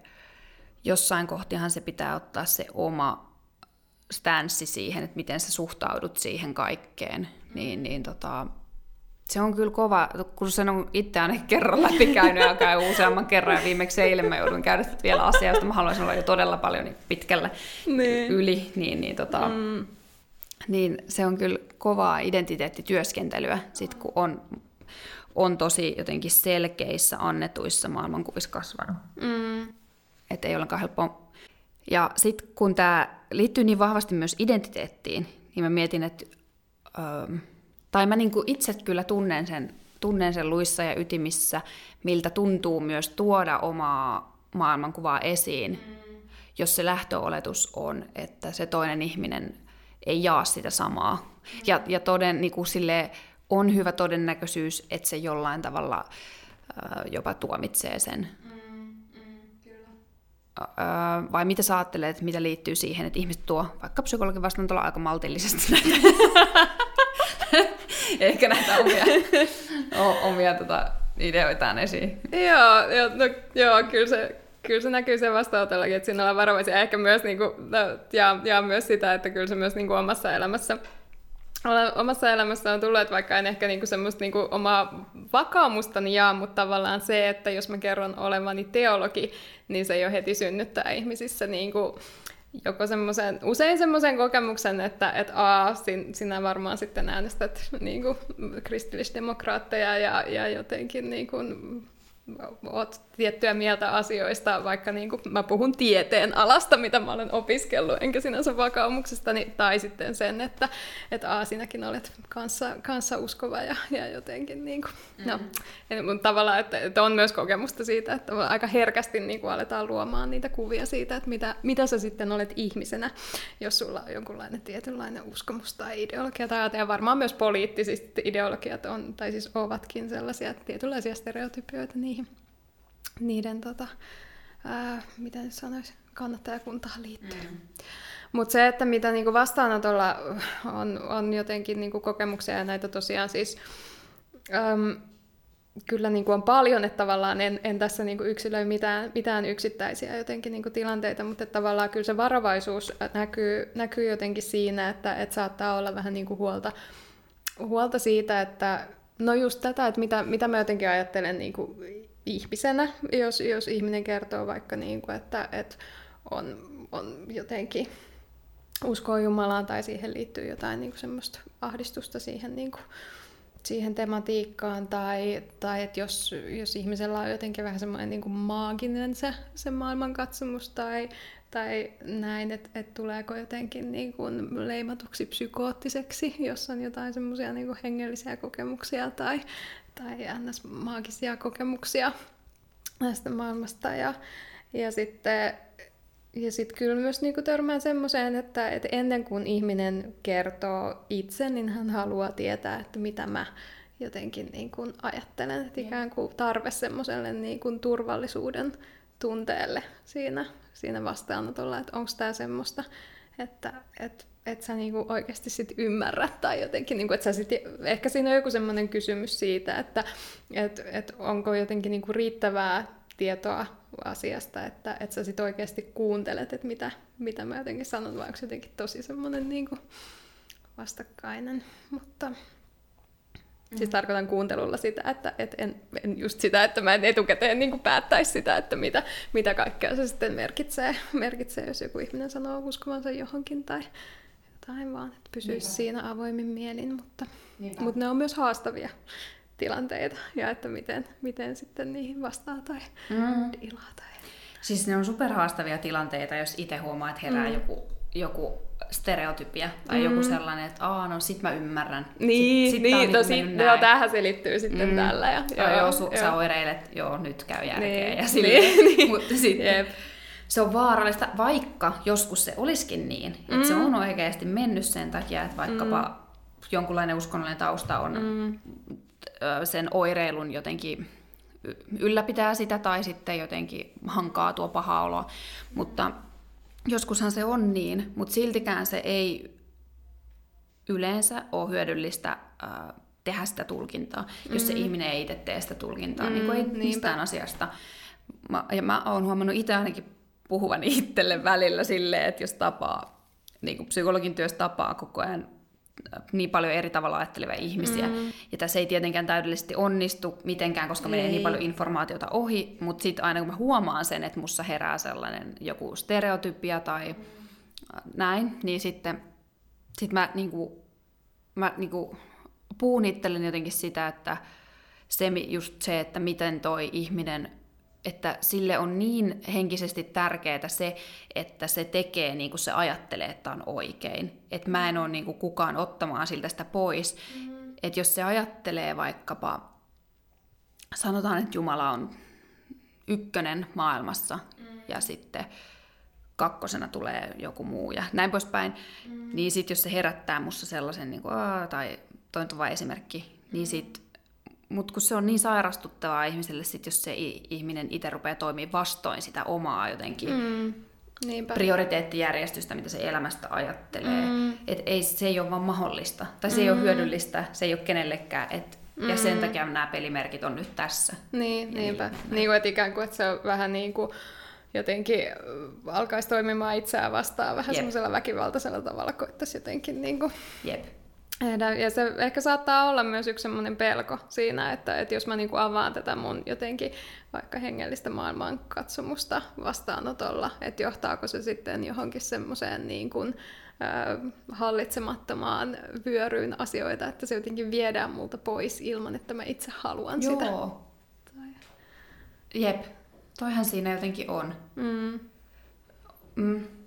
jossain kohtihan se pitää ottaa se oma stanssi siihen, että miten sä suhtaudut siihen kaikkeen, niin, niin tota, se on kyllä kova, kun sen on itse ainakin kerran läpikäynyt ja käy useamman kerran ja viimeksi eilen mä joudun käydä vielä asiaa, josta mä haluaisin olla jo todella paljon niin pitkällä niin. yli, niin, niin tota, mm. niin se on kyllä kovaa identiteettityöskentelyä, sit kun on, on tosi jotenkin selkeissä annetuissa maailmankuvissa kasvanut. Mm. Että ei ollenkaan helppoa. Ja sitten kun tämä liittyy niin vahvasti myös identiteettiin, niin mä mietin, että... Öö, tai mä niinku itse kyllä tunnen sen, tunnen sen luissa ja ytimissä, miltä tuntuu myös tuoda omaa maailmankuvaa esiin, mm. jos se lähtöoletus on, että se toinen ihminen ei jaa sitä samaa. Mm. Ja, ja toden, niin kuin sille on hyvä todennäköisyys, että se jollain tavalla äh, jopa tuomitsee sen. Mm, mm, vai mitä sä ajattelet, mitä liittyy siihen, että ihmiset tuo vaikka psykologin vastaan tuolla aika maltillisesti (laughs) (laughs) ehkä näitä omia, (laughs) omia tota, ideoitaan esiin. Joo, jo, no, joo kyllä, se, kyllä se näkyy sen vastaanotollakin, että siinä ollaan varovaisia. Ehkä myös, niin kuin, no, ja, ja myös sitä, että kyllä se myös niin kuin omassa elämässä omassa elämässä on tullut, että vaikka en ehkä niinku semmoista niinku omaa vakaumustani jaa, mutta tavallaan se, että jos mä kerron olevani teologi, niin se jo heti synnyttää ihmisissä niinku joko semmoisen, usein semmoisen kokemuksen, että, että a, sin, sinä varmaan sitten äänestät niin kuin, kristillisdemokraatteja ja, ja jotenkin niin kuin, oot tiettyä mieltä asioista, vaikka niin kuin mä puhun tieteen alasta, mitä mä olen opiskellut, enkä sinänsä vakaumuksesta, niin, tai sitten sen, että, että aa, sinäkin olet kanssa, kanssa uskova ja, ja jotenkin niin kuin, no, mm-hmm. no, tavallaan, että, että, on myös kokemusta siitä, että aika herkästi niin kuin aletaan luomaan niitä kuvia siitä, että mitä, mitä sä sitten olet ihmisenä, jos sulla on jonkunlainen tietynlainen uskomus tai ideologia tai ja varmaan myös poliittiset ideologiat on, tai siis ovatkin sellaisia tietynlaisia stereotypioita niihin niiden, tota, ää, miten sanoisi, kannattajakuntaan liittyen. Mm. Mutta se, että mitä niinku vastaanotolla on, on jotenkin niinku kokemuksia ja näitä tosiaan siis äm, kyllä niinku on paljon, että tavallaan en, en tässä niinku yksilöi mitään, mitään yksittäisiä jotenkin niinku tilanteita, mutta että tavallaan kyllä se varovaisuus näkyy, näkyy jotenkin siinä, että, että saattaa olla vähän niinku huolta, huolta siitä, että no just tätä, että mitä, mitä mä jotenkin ajattelen niinku ihmisenä, jos, jos ihminen kertoo vaikka, niin kuin, että, että on, on jotenkin uskoo Jumalaan tai siihen liittyy jotain niin kuin semmoista ahdistusta siihen, niin kuin, siihen tematiikkaan, tai, tai että jos, jos ihmisellä on jotenkin vähän semmoinen niin kuin maaginen se, se maailmankatsomus tai, tai näin, että, että tuleeko jotenkin niin kuin leimatuksi psykoottiseksi, jos on jotain semmoisia niin hengellisiä kokemuksia tai, tai ns. maagisia kokemuksia näistä maailmasta. Ja, ja sitten ja sitten kyllä myös niinku törmään semmoiseen, että, että ennen kuin ihminen kertoo itse, niin hän haluaa tietää, että mitä mä jotenkin niin kuin ajattelen. Että ikään kuin tarve semmoiselle niin kuin turvallisuuden tunteelle siinä, siinä vastaanotolla, että onko tämä semmoista, että, että että sä niinku oikeasti sit ymmärrät tai jotenkin, niinku, että sä sit, ehkä siinä on joku semmoinen kysymys siitä, että et, et onko jotenkin niinku riittävää tietoa asiasta, että, että sä sit oikeasti kuuntelet, että mitä, mitä mä jotenkin sanon, vai onko jotenkin tosi semmoinen niinku vastakkainen, mutta mm. Siis tarkoitan kuuntelulla sitä, että et en, en just sitä, että mä en etukäteen niin päättäisi sitä, että mitä, mitä kaikkea se sitten merkitsee, merkitsee, jos joku ihminen sanoo uskovansa johonkin tai, jotain vaan, että pysyisi Niinpä. siinä avoimin mielin, mutta, mutta ne on myös haastavia tilanteita ja että miten, miten sitten niihin vastaa tai mm. ilaa. Tai... Siis ne on superhaastavia tilanteita, jos itse huomaa, että herää mm. joku, joku stereotypia tai mm. joku sellainen, että aa, no sit mä ymmärrän. Niin, sit, sit niin, niin no sit, joo, tähän selittyy sitten mm. tällä. Ja, joo, joo, joo, su, joo. sä oireilet, joo, nyt käy järkeä niin, ja (laughs) silleen, niin, niin. mutta sitten... Jep se on vaarallista, vaikka joskus se olisikin niin, että mm. se on oikeasti mennyt sen takia, että vaikkapa mm. jonkunlainen uskonnollinen tausta on mm. sen oireilun jotenkin ylläpitää sitä tai sitten jotenkin hankaa tuo paha olo. Mutta joskushan se on niin, mutta siltikään se ei yleensä ole hyödyllistä tehdä sitä tulkintaa, mm. jos se mm. ihminen ei itse tee sitä tulkintaa, mm, niin kuin ei niinpä. mistään asiasta. Mä, ja mä oon huomannut itse ainakin puhuvan itselle välillä silleen, että jos tapaa, niin kuin psykologin työssä tapaa koko ajan äh, niin paljon eri tavalla ajattelevia ihmisiä. Mm. Ja tässä ei tietenkään täydellisesti onnistu mitenkään, koska ei. menee niin paljon informaatiota ohi, mutta sitten aina kun mä huomaan sen, että mussa herää sellainen joku stereotypia tai äh, näin, niin sitten sitten mä, niinku, mä niinku, puhun itselleni jotenkin sitä, että se, just se, että miten toi ihminen että sille on niin henkisesti tärkeää se, että se tekee niin kuin se ajattelee, että on oikein. Että mä en ole niin kuin kukaan ottamaan siltä sitä pois. Mm-hmm. Että jos se ajattelee vaikkapa, sanotaan, että Jumala on ykkönen maailmassa mm-hmm. ja sitten kakkosena tulee joku muu ja näin poispäin, mm-hmm. niin sitten jos se herättää musta sellaisen, niin kuin, tai toi on vain esimerkki, niin mm-hmm. sitten mutta kun se on niin sairastuttavaa ihmiselle, sit jos se ihminen itse rupeaa toimimaan vastoin sitä omaa jotenkin mm. Niinpä. prioriteettijärjestystä, mitä se elämästä ajattelee. Mm. Et ei, se ei ole vaan mahdollista. Tai se mm. ei ole mm. hyödyllistä, se ei ole kenellekään. Et, mm. Ja sen mm. takia nämä pelimerkit on nyt tässä. Niin, ja niinpä. Niin, niin kuin, että ikään kuin, että se on vähän niin kuin jotenkin alkaisi toimimaan itseään vastaan vähän semmoisella väkivaltaisella tavalla, koittaisi jotenkin niin kuin... Jep ja se ehkä saattaa olla myös yksi semmoinen pelko siinä, että, että jos mä niin kuin avaan tätä mun jotenkin vaikka hengellistä maailmankatsomusta vastaanotolla, että johtaako se sitten johonkin semmoiseen niin kuin, äh, hallitsemattomaan vyöryyn asioita, että se jotenkin viedään multa pois ilman, että mä itse haluan Joo. sitä. Tai... Jep, toihan siinä jotenkin on. Mm. Mm.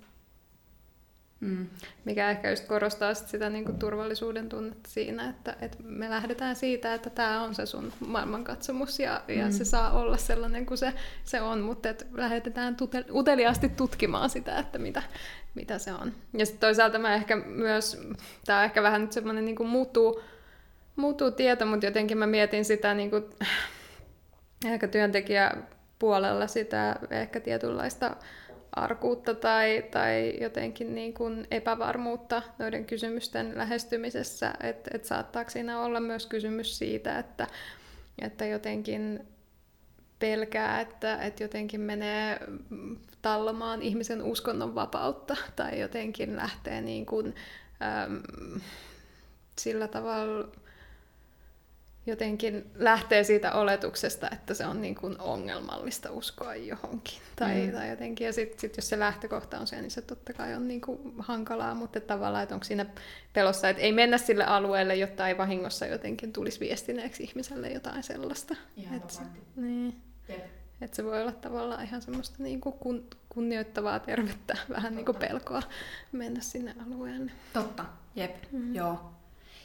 Mm. Mikä ehkä just korostaa sit sitä niinku turvallisuuden tunnetta siinä, että et me lähdetään siitä, että tämä on se sun maailmankatsomus ja, mm. ja se saa olla sellainen kuin se, se on, mutta et lähdetään tute, uteliaasti tutkimaan sitä, että mitä, mitä se on. Ja sitten toisaalta mä ehkä myös, tämä on ehkä vähän nyt semmoinen niinku muuttuu, muuttuu tieto, mutta jotenkin mä mietin sitä niinku, ehkä työntekijäpuolella sitä ehkä tietynlaista arkuutta tai, tai jotenkin niin kuin epävarmuutta noiden kysymysten lähestymisessä, että et saattaako siinä olla myös kysymys siitä, että, että jotenkin pelkää, että, että jotenkin menee tallomaan ihmisen uskonnon vapautta tai jotenkin lähtee niin kuin, äm, sillä tavalla jotenkin lähtee siitä oletuksesta, että se on niin kuin ongelmallista uskoa johonkin. Tai, mm. tai jotenkin, ja sitten sit jos se lähtökohta on se, niin se totta kai on niin kuin hankalaa, mutta tavallaan, että onko siinä pelossa, että ei mennä sille alueelle, jotta ei vahingossa jotenkin tulisi viestineeksi ihmiselle jotain sellaista. että niin. Et se voi olla tavallaan ihan semmoista niin kuin kun, kunnioittavaa, tervettä, vähän niin kuin pelkoa mennä sinne alueelle. Totta, jep, mm. joo.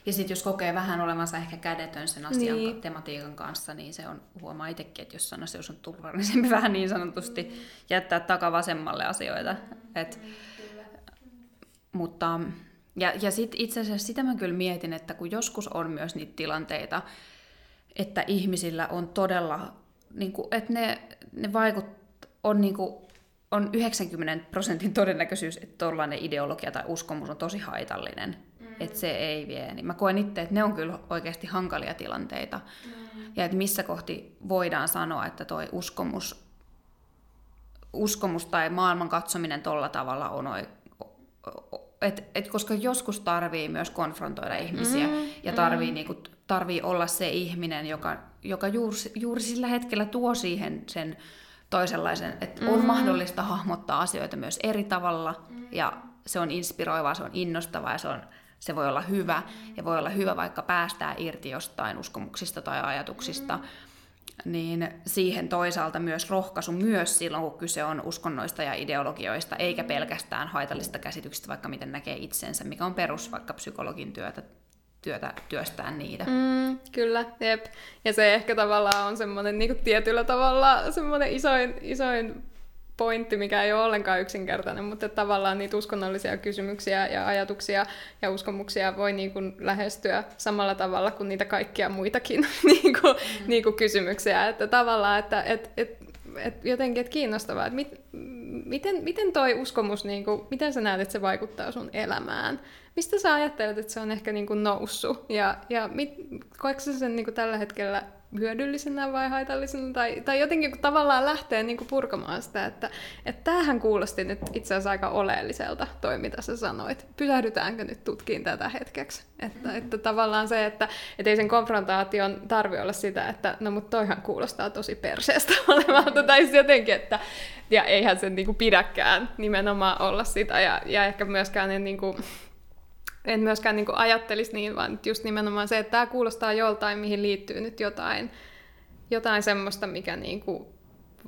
Ja sitten jos kokee vähän olevansa ehkä kädetön sen asian niin. tematiikan kanssa, niin se on, huomaa itsekin, että jos sanoisi, jos on turvallisempi (laughs) vähän niin sanotusti mm. jättää takavasemmalle asioita. Et, mutta, ja ja sitten itse asiassa sitä mä kyllä mietin, että kun joskus on myös niitä tilanteita, että ihmisillä on todella, niin kuin, että ne, ne vaikut, on niin kuin, on 90 prosentin todennäköisyys, että tuollainen ideologia tai uskomus on tosi haitallinen että se ei vie. Niin mä koen itse, että ne on kyllä oikeasti hankalia tilanteita. Mm. Ja että missä kohti voidaan sanoa, että toi uskomus, uskomus tai maailman katsominen tolla tavalla on et, et koska joskus tarvii myös konfrontoida ihmisiä mm, ja tarvii, mm. niinku, tarvii olla se ihminen, joka, joka juuri, juuri sillä hetkellä tuo siihen sen toisenlaisen, että mm. on mahdollista hahmottaa asioita myös eri tavalla mm. ja se on inspiroivaa, se on innostavaa ja se on se voi olla hyvä ja voi olla hyvä vaikka päästää irti jostain uskomuksista tai ajatuksista, niin siihen toisaalta myös rohkaisu myös silloin, kun kyse on uskonnoista ja ideologioista, eikä pelkästään haitallisista käsityksistä, vaikka miten näkee itsensä, mikä on perus vaikka psykologin työtä, työtä työstää niitä. Mm, kyllä, jep. Ja se ehkä tavallaan on semmoinen niin tietyllä tavalla semmoinen isoin, isoin pointti, mikä ei ole ollenkaan yksinkertainen, mutta tavallaan niitä uskonnollisia kysymyksiä ja ajatuksia ja uskomuksia voi niin kuin lähestyä samalla tavalla kuin niitä kaikkia muitakin (laughs) niin kuin, mm. niin kuin kysymyksiä. Että tavallaan, että et, et, et jotenkin et kiinnostavaa, että mit, miten, miten toi uskomus, niin kuin, miten sä näet, että se vaikuttaa sun elämään? Mistä sä ajattelet, että se on ehkä niin kuin noussut? Ja, ja mit, koetko sä sen niin kuin tällä hetkellä hyödyllisenä vai haitallisena, tai, tai jotenkin kun tavallaan lähtee niin kuin purkamaan sitä, että, että tämähän kuulosti nyt itse asiassa aika oleelliselta, toi mitä sä sanoit. Pysähdytäänkö nyt tutkiin tätä hetkeksi? Että, mm. että tavallaan se, että, että ei sen konfrontaation tarvi olla sitä, että no mutta toihan kuulostaa tosi perseestä (laughs) olevalta, tai siis jotenkin, että ja eihän sen niin kuin pidäkään nimenomaan olla sitä, ja, ja ehkä myöskään ne niin kuin, en myöskään niin ajattelisi niin, vaan just nimenomaan se, että tämä kuulostaa joltain, mihin liittyy nyt jotain, jotain semmoista, mikä niin kuin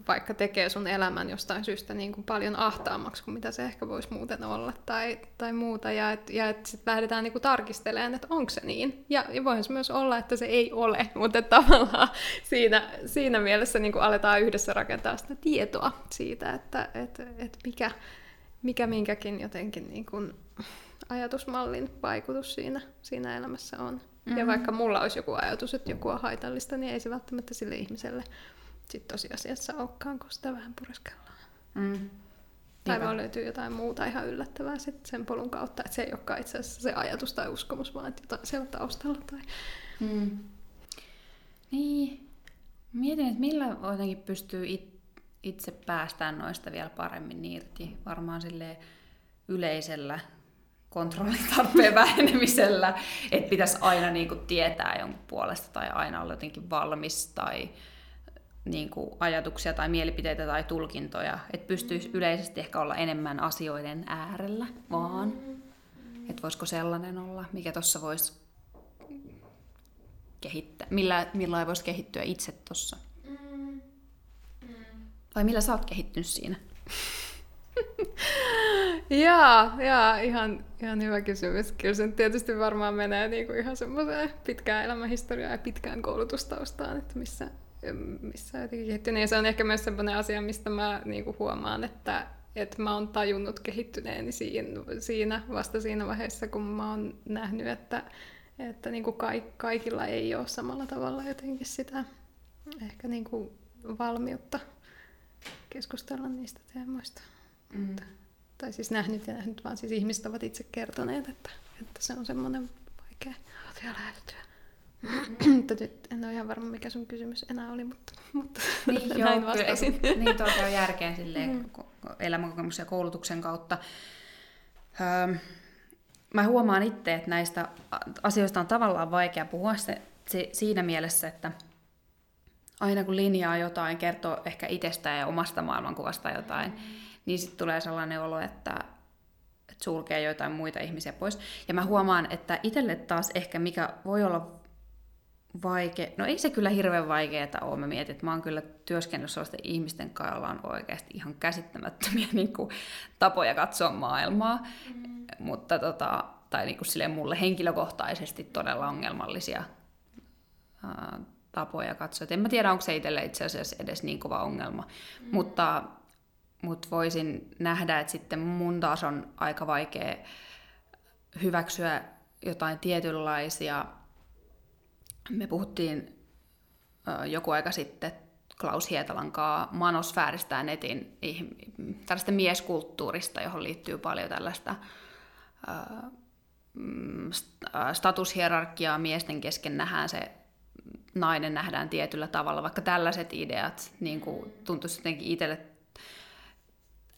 vaikka tekee sun elämän jostain syystä niin kuin paljon ahtaammaksi kuin mitä se ehkä voisi muuten olla tai, tai muuta. Ja että ja et sitten lähdetään niin kuin tarkistelemaan, että onko se niin. Ja, ja voihan se myös olla, että se ei ole, (laughs) mutta tavallaan siinä, siinä mielessä niin kuin aletaan yhdessä rakentaa sitä tietoa siitä, että et, et mikä, mikä minkäkin jotenkin niin kuin ajatusmallin vaikutus siinä, siinä elämässä on. Mm-hmm. Ja vaikka mulla olisi joku ajatus, että joku on haitallista, niin ei se välttämättä sille ihmiselle sitten tosiasiassa olekaan, kun sitä vähän pureskellaan. Mm. Tai voi löytyy jotain muuta ihan yllättävää sit sen polun kautta, että se ei olekaan itse asiassa se ajatus tai uskomus, vaan että jotain siellä taustalla. Tai... Mm. Niin. Mietin, että millä jotenkin pystyy it, itse päästään noista vielä paremmin irti. Varmaan sille yleisellä kontrollitarpeen (laughs) vähenemisellä, että pitäisi aina niin kuin tietää jonkun puolesta tai aina olla jotenkin valmis tai niin kuin ajatuksia tai mielipiteitä tai tulkintoja, että pystyisi yleisesti ehkä olla enemmän asioiden äärellä vaan. Että voisiko sellainen olla, mikä tuossa voisi kehittää, millä, millä voisi kehittyä itse tuossa? Vai millä sä oot kehittynyt siinä? (laughs) Jaa, jaa ihan, ihan hyvä kysymys. Kyllä se tietysti varmaan menee niinku ihan semmoiseen pitkään elämänhistoriaan ja pitkään koulutustaustaan, että missä, missä jotenkin kehittynyt. Ja se on ehkä myös sellainen asia, mistä mä niinku huomaan, että, että mä oon tajunnut kehittyneeni siinä, siinä, vasta siinä vaiheessa, kun mä oon nähnyt, että, että niinku kaik, kaikilla ei ole samalla tavalla jotenkin sitä ehkä niinku valmiutta keskustella niistä teemoista. Mm. Mutta, tai siis nähnyt ja nähnyt, vaan siis ihmiset ovat itse kertoneet, että, että se on semmoinen vaikea asia lähestyä. (clears throat) mutta nyt en ole ihan varma, mikä sun kysymys enää oli, mutta, mutta (laughs) niin, (laughs) näin joo, vastasin. Kyllä, (laughs) niin, tuolta on järkeä silleen, mm. elämänkokemuksen ja koulutuksen kautta. Öö, mä huomaan itse, että näistä asioista on tavallaan vaikea puhua se, se, siinä mielessä, että aina kun linjaa jotain, kertoo ehkä itsestään ja omasta maailmankuvasta jotain, mm. Niin sitten tulee sellainen olo, että, että sulkee joitain muita ihmisiä pois. Ja mä huomaan, että itselle taas ehkä mikä voi olla vaikea, no ei se kyllä hirveän vaikeaa ole. Mä mietin, että mä oon kyllä työskennellyt sellaisten ihmisten kanssa, joilla on oikeasti ihan käsittämättömiä niin kuin, tapoja katsoa maailmaa, mm. mutta tota, tai niin kuin, silleen mulle henkilökohtaisesti todella ongelmallisia ää, tapoja katsoa. Et en mä tiedä, onko se itselle itse asiassa edes niin kova ongelma, mm. mutta, mutta voisin nähdä, että sitten mun taas on aika vaikea hyväksyä jotain tietynlaisia. Me puhuttiin joku aika sitten Klaus Hietalan kanssa manosfääristä ja netin tällaista mieskulttuurista, johon liittyy paljon tällaista mm, statushierarkiaa miesten kesken nähdään se nainen nähdään tietyllä tavalla, vaikka tällaiset ideat niin kuin tuntuisi jotenkin itselle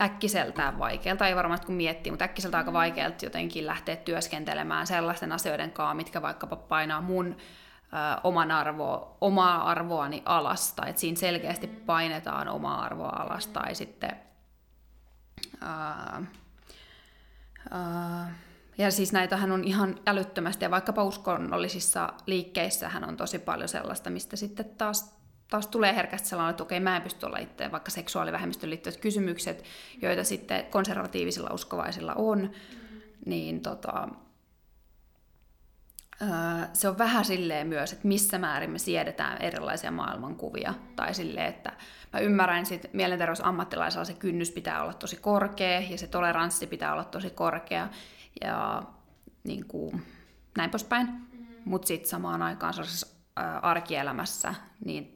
äkkiseltään vaikealta, ei varmasti kun miettii, mutta äkkiseltä aika vaikealta jotenkin lähteä työskentelemään sellaisten asioiden kanssa, mitkä vaikkapa painaa mun oman arvo, omaa arvoani alasta, että siinä selkeästi painetaan omaa arvoa alasta, tai sitten ää, ää, ja siis näitähän on ihan älyttömästi, ja vaikkapa uskonnollisissa liikkeissähän on tosi paljon sellaista, mistä sitten taas, taas tulee herkästi sellainen, että okei, mä en pysty olla itse, vaikka seksuaalivähemmistöön liittyvät kysymykset, joita sitten konservatiivisilla uskovaisilla on, niin tota, se on vähän silleen myös, että missä määrin me siedetään erilaisia maailmankuvia. Tai silleen, että mä ymmärrän, että mielenterveysammattilaisella se kynnys pitää olla tosi korkea ja se toleranssi pitää olla tosi korkea ja niin kuin, näin poispäin. Mm. Mutta sitten samaan aikaan sellaisessa arkielämässä, niin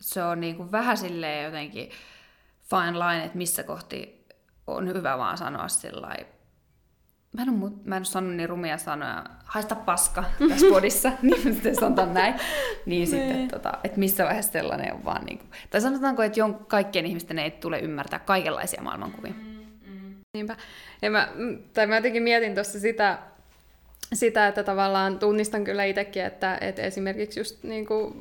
se on niin kuin vähän silleen jotenkin fine line, että missä kohti on hyvä vaan sanoa sillä Mä en, ole, mä en ole sanonut niin rumia sanoja, haista paska tässä (laughs) podissa, niin sitten sanotaan näin. Niin sitten, niin. tota, että missä vaiheessa sellainen on vaan niin kuin, tai sanotaanko, että jon, kaikkien ihmisten ei tule ymmärtää kaikenlaisia maailmankuvia. Niinpä. Ja mä, tai mä jotenkin mietin tuossa sitä, sitä, että tavallaan tunnistan kyllä itsekin, että, että esimerkiksi just niin kuin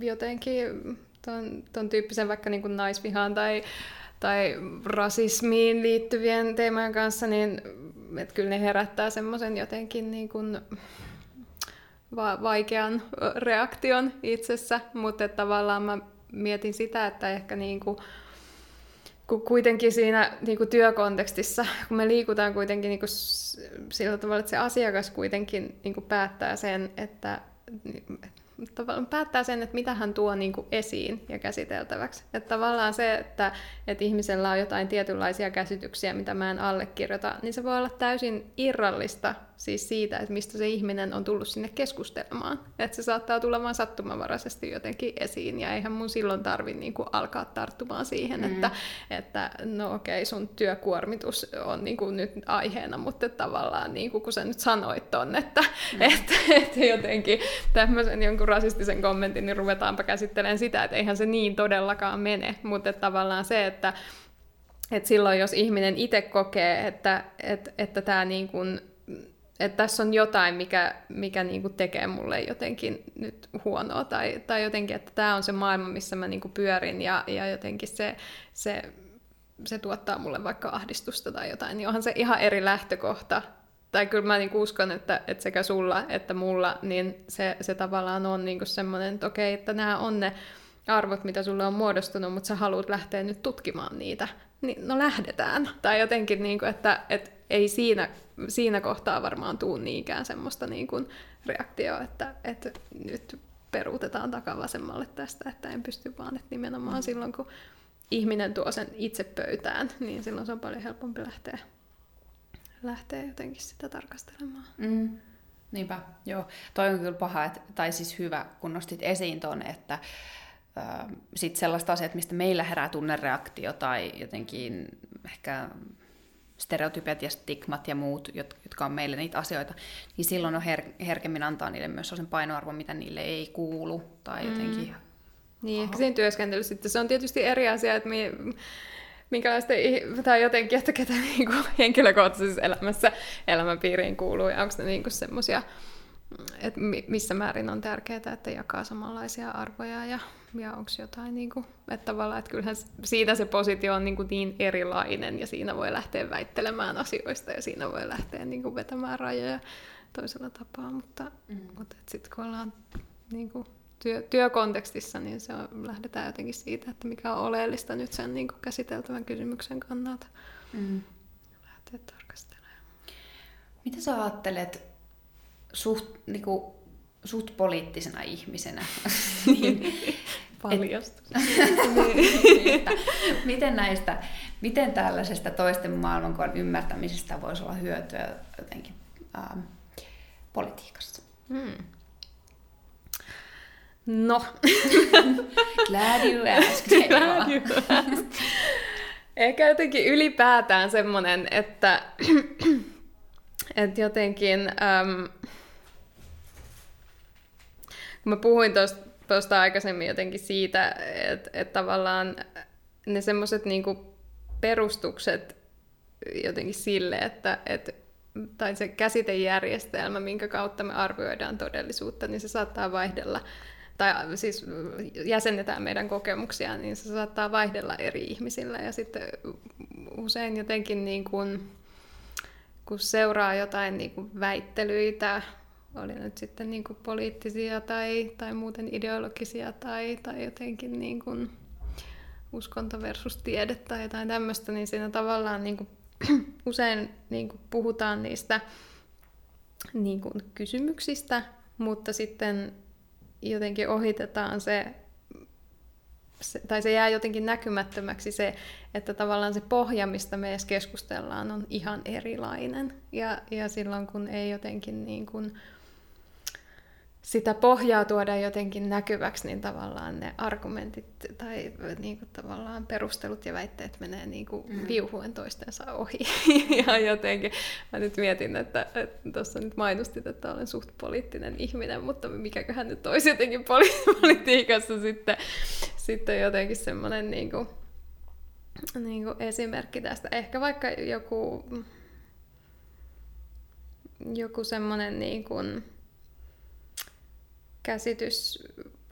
jotenkin ton, ton tyyppisen vaikka niin kuin naisvihaan tai tai rasismiin liittyvien teemojen kanssa, niin että kyllä ne herättää semmoisen jotenkin niin kuin va- vaikean reaktion itsessä, mutta tavallaan mä mietin sitä, että ehkä niin kuin, kun kuitenkin siinä niin kuin työkontekstissa, kun me liikutaan kuitenkin niin kuin sillä tavalla, että se asiakas kuitenkin niin kuin päättää sen, että tavallaan päättää sen, että mitä hän tuo niin kuin esiin ja käsiteltäväksi. Että tavallaan se, että, että ihmisellä on jotain tietynlaisia käsityksiä, mitä mä en allekirjoita, niin se voi olla täysin irrallista siis siitä, että mistä se ihminen on tullut sinne keskustelemaan. Että se saattaa tulla vain sattumanvaraisesti jotenkin esiin, ja eihän mun silloin tarvi niin kuin alkaa tarttumaan siihen, mm. että, että no okei, sun työkuormitus on niin kuin nyt aiheena, mutta tavallaan niin kuin kun sä nyt sanoit ton, että, mm. että, että jotenkin tämmöisen jonkun rasistisen kommentin, niin ruvetaanpa käsittelemään sitä, että eihän se niin todellakaan mene, mutta tavallaan se, että että silloin jos ihminen itse kokee, että, että, että tämä niin kuin että tässä on jotain, mikä, mikä niinku tekee mulle jotenkin nyt huonoa, tai, tai jotenkin, että tämä on se maailma, missä mä niinku pyörin, ja, ja jotenkin se, se, se tuottaa mulle vaikka ahdistusta tai jotain, niin onhan se ihan eri lähtökohta. Tai kyllä mä niinku uskon, että, että sekä sulla että mulla, niin se, se tavallaan on niinku semmoinen, että okei, että nämä on ne arvot, mitä sulle on muodostunut, mutta sä haluat lähteä nyt tutkimaan niitä, niin no lähdetään. Tai jotenkin, niin kuin, että, että ei siinä, siinä kohtaa varmaan tuu niinkään semmoista niin kuin reaktioa, että, että nyt peruutetaan takavasemmalle tästä, että en pysty vaan, että nimenomaan mm. silloin kun ihminen tuo sen itse pöytään, niin silloin se on paljon helpompi lähteä, lähteä jotenkin sitä tarkastelemaan. Mm. Niinpä, joo. Toi on kyllä paha, että, tai siis hyvä, kun nostit esiin tuonne, että sitten sellaista asiat, mistä meillä herää tunnereaktio tai jotenkin ehkä stereotypiat ja stigmat ja muut, jotka on meille niitä asioita, niin silloin on her- herkemmin antaa niille myös sen painoarvo, mitä niille ei kuulu tai mm. jotenkin... Mm. Niin, ehkä siinä työskentelyssä sitten se on tietysti eri asia, että mi- minkälaista, tai jotenkin, että ketä niinku henkilökohtaisessa elämässä elämänpiiriin kuuluu, ja onko ne niinku semmoisia että missä määrin on tärkeää, että jakaa samanlaisia arvoja ja, ja onko jotain, niin kuin, että tavallaan, että kyllähän siitä se positio on niin, kuin niin erilainen ja siinä voi lähteä väittelemään asioista ja siinä voi lähteä niin kuin vetämään rajoja toisella tapaa, mutta, mm. mutta sitten kun ollaan niin kuin työ, työkontekstissa, niin se on, lähdetään jotenkin siitä, että mikä on oleellista nyt sen niin kuin käsiteltävän kysymyksen kannalta mm. lähteä tarkastelemaan. Mitä sä ajattelet suht, niinku, suht poliittisena ihmisenä. (laughs) niin, Paljastus. niin, (laughs) miten näistä, miten tällaisesta toisten maailmankuvan ymmärtämisestä voisi olla hyötyä jotenkin ähm, politiikassa? Hmm. No. (laughs) Glad you asked. Glad you asked. Ehkä jotenkin ylipäätään semmoinen, että, (clears throat) että jotenkin... Ähm, mä puhuin tuosta aikaisemmin jotenkin siitä, että, että tavallaan ne semmoiset niinku perustukset jotenkin sille, että, että tai se käsitejärjestelmä, minkä kautta me arvioidaan todellisuutta, niin se saattaa vaihdella, tai siis jäsennetään meidän kokemuksia, niin se saattaa vaihdella eri ihmisillä. Ja sitten usein jotenkin niin kuin, kun seuraa jotain niin kuin väittelyitä oli nyt sitten niin kuin poliittisia tai, tai muuten ideologisia tai, tai jotenkin niin kuin uskonto versus tiede tai jotain tämmöistä, niin siinä tavallaan niin kuin (clears throat) usein niin kuin puhutaan niistä niin kuin kysymyksistä, mutta sitten jotenkin ohitetaan se, se, tai se jää jotenkin näkymättömäksi se, että tavallaan se pohja, mistä me edes keskustellaan, on ihan erilainen. Ja, ja silloin kun ei jotenkin niin kuin, sitä pohjaa tuoda jotenkin näkyväksi, niin tavallaan ne argumentit tai niin kuin tavallaan perustelut ja väitteet menee niin kuin mm. viuhuen toistensa ohi. (laughs) ja jotenkin, mä nyt mietin, että tuossa nyt mainostit, että olen suht poliittinen ihminen, mutta mikäköhän nyt olisi jotenkin poli- (laughs) politiikassa sitten, sitten jotenkin semmoinen niin kuin, niin kuin esimerkki tästä. Ehkä vaikka joku, joku semmoinen niin kuin, käsitys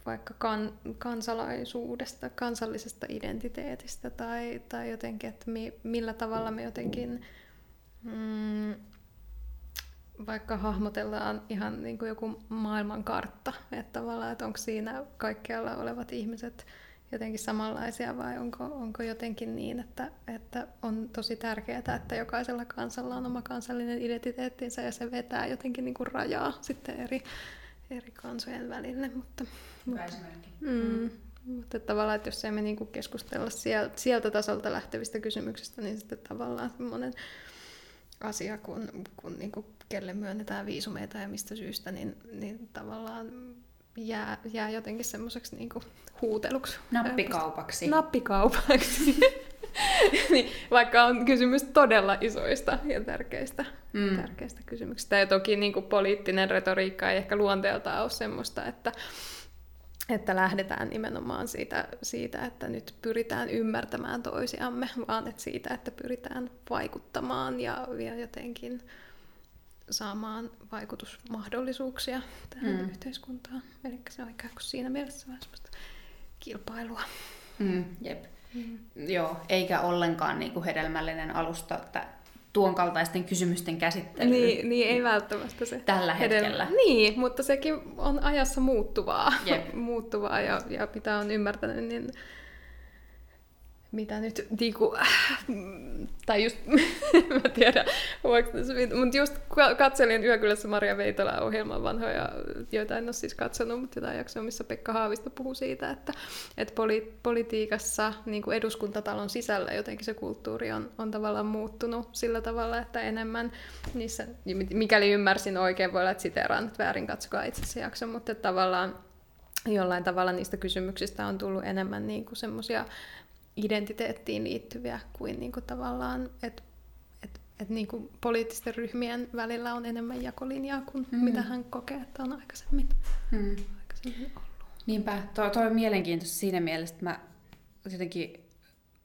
vaikka kan, kansalaisuudesta, kansallisesta identiteetistä tai, tai jotenkin, että mi, millä tavalla me jotenkin mm, vaikka hahmotellaan ihan niin kuin joku maailmankartta, että tavallaan, että onko siinä kaikkialla olevat ihmiset jotenkin samanlaisia vai onko, onko jotenkin niin, että, että on tosi tärkeää, että jokaisella kansalla on oma kansallinen identiteettinsä ja se vetää jotenkin niin kuin rajaa sitten eri, eri kansojen välille. Mutta, mutta, mm, mutta tavallaan, että jos emme niin keskustella sieltä, sieltä tasolta lähtevistä kysymyksistä, niin sitten tavallaan semmoinen asia, kun, kun niin kuin kelle myönnetään viisumeita ja mistä syystä, niin, niin tavallaan jää, jää jotenkin semmoiseksi niinku huuteluksi. Nappikaupaksi. Nappikaupaksi. (laughs) niin, vaikka on kysymys todella isoista ja tärkeistä, mm. tärkeistä kysymyksistä. Ja toki niin kuin poliittinen retoriikka ei ehkä luonteeltaan ole semmoista, että, että lähdetään nimenomaan siitä, siitä, että nyt pyritään ymmärtämään toisiamme, vaan että siitä, että pyritään vaikuttamaan ja, ja jotenkin saamaan vaikutusmahdollisuuksia tähän mm. yhteiskuntaan. Eli se on ikään kuin siinä mielessä vähän semmoista kilpailua. Mm, jep. Mm. Joo, eikä ollenkaan niin kuin hedelmällinen alusta että tuon kaltaisten kysymysten käsittely. Niin, niin ei välttämättä se. Tällä hetkellä. Hedelmä. Niin, mutta sekin on ajassa muuttuvaa. Jep. (laughs) muuttuvaa ja, ja mitä on ymmärtänyt, niin mitä nyt, niinku, (laughs) tai just, (laughs) mä tiedän, voiko tässä, mutta just katselin Yökylässä Maria Veitola ohjelman vanhoja, joita en ole siis katsonut, mutta jotain jaksoa, missä Pekka Haavisto puhuu siitä, että, että poli, politiikassa niin kuin eduskuntatalon sisällä jotenkin se kulttuuri on, on tavallaan muuttunut sillä tavalla, että enemmän niissä, mikäli ymmärsin oikein, voi olla, että siteraan nyt väärin, katsokaa itse se jakso, mutta tavallaan jollain tavalla niistä kysymyksistä on tullut enemmän niin kuin semmoisia identiteettiin liittyviä kuin, niin kuin tavallaan, että et, et niin kuin poliittisten ryhmien välillä on enemmän jakolinjaa kuin mm. mitä hän kokee, että on aikaisemmin, mm. aikaisemmin ollut. Niinpä, tuo, tuo on mielenkiintoista siinä mielessä, että mä jotenkin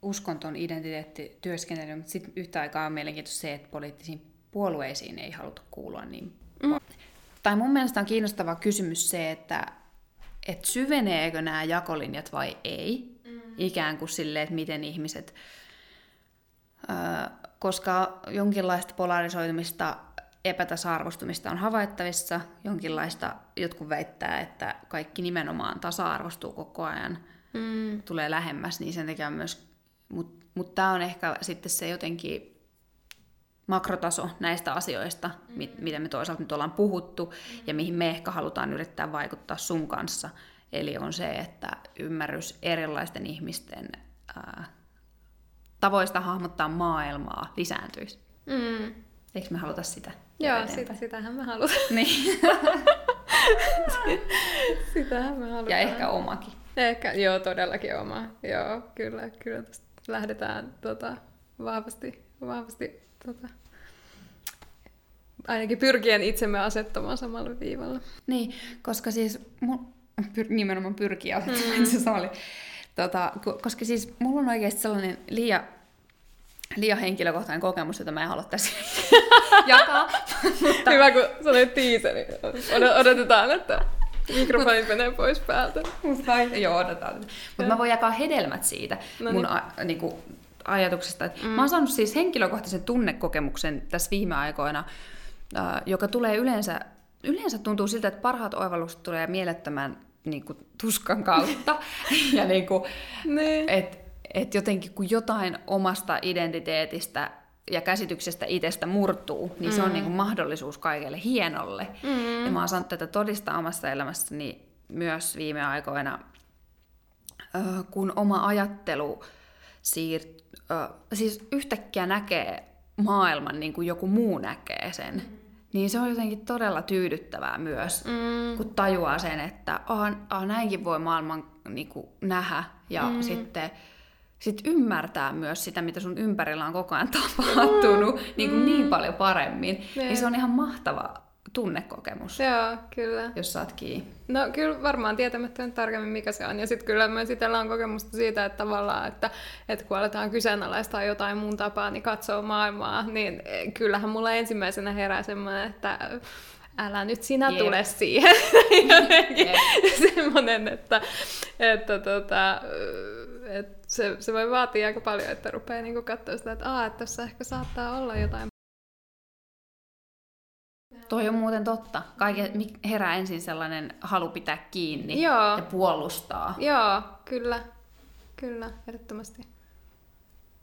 uskon tuon identiteettityöskentelyyn, mutta sitten yhtä aikaa on mielenkiintoista se, että poliittisiin puolueisiin ei haluta kuulua niin mm. Tai mun mielestä on kiinnostava kysymys se, että, että syveneekö nämä jakolinjat vai ei ikään kuin sille, että miten ihmiset, koska jonkinlaista polarisoitumista, epätasa-arvostumista on havaittavissa, jonkinlaista, jotkut väittää, että kaikki nimenomaan tasa-arvostuu koko ajan, mm. tulee lähemmäs, niin sen takia myös, mutta mut tämä on ehkä sitten se jotenkin makrotaso näistä asioista, mm. mit, mitä me toisaalta nyt ollaan puhuttu, mm. ja mihin me ehkä halutaan yrittää vaikuttaa sun kanssa, Eli on se, että ymmärrys erilaisten ihmisten ää, tavoista hahmottaa maailmaa lisääntyisi. Mm. Eikö me haluta sitä? Joo, sit, sitähän me halutaan. (laughs) Niin. (laughs) sitähän me halutaan. Ja ehkä omakin. Ehkä, joo, todellakin oma. Joo, kyllä, kyllä lähdetään tota, vahvasti, vahvasti tota, ainakin pyrkien itsemme asettamaan samalle viivalle. Niin, koska siis pyr, nimenomaan pyrkiä mm. se oli. Tota, koska siis mulla on oikeasti sellainen liian, liian henkilökohtainen kokemus, jota mä en halua tässä (laughs) jakaa. mutta... Hyvä, kun sanoit tiiseri. Odotetaan, että mikrofoni menee pois päältä. Vai, joo, odotetaan. Mutta mä voin jakaa hedelmät siitä no niin. mun a, niinku, ajatuksesta. Että mm. Mä oon saanut siis henkilökohtaisen tunnekokemuksen tässä viime aikoina, äh, joka tulee yleensä yleensä tuntuu siltä, että parhaat oivallukset tulee mielettömän niin kuin, tuskan kautta. (laughs) ja niin kuin, niin. Et, et jotenkin kun jotain omasta identiteetistä ja käsityksestä itsestä murtuu, niin mm. se on mm. niin kuin mahdollisuus kaikelle hienolle. Mm. Ja mä oon saanut tätä todistaa omassa elämässäni myös viime aikoina, kun oma ajattelu siirt, siis yhtäkkiä näkee maailman niin kuin joku muu näkee sen. Mm niin se on jotenkin todella tyydyttävää myös, mm. kun tajuaa sen, että ah, ah, näinkin voi maailman niin kuin, nähdä ja mm. sitten sit ymmärtää myös sitä, mitä sun ympärillä on koko ajan tapahtunut mm. niin, kuin mm. niin paljon paremmin. Niin se on ihan mahtava tunnekokemus. Joo, kyllä. Jos saat kiinni. No kyllä varmaan tietämättä tarkemmin mikä se on. Ja sitten kyllä myös itsellä on kokemusta siitä, että tavallaan, että, että kun aletaan kyseenalaistaa jotain mun tapaa, niin katsoo maailmaa, niin kyllähän mulla ensimmäisenä herää semmoinen, että älä nyt sinä Jep. tule siihen. (laughs) Jotenkin semmoinen, että, että tota, että se, se voi vaatia aika paljon, että rupeaa niinku katsoa sitä, että, Aa, että tässä ehkä saattaa olla jotain Toi on muuten totta. Kaiken herää ensin sellainen halu pitää kiinni Joo. ja puolustaa. Joo, kyllä. Kyllä, ehdottomasti.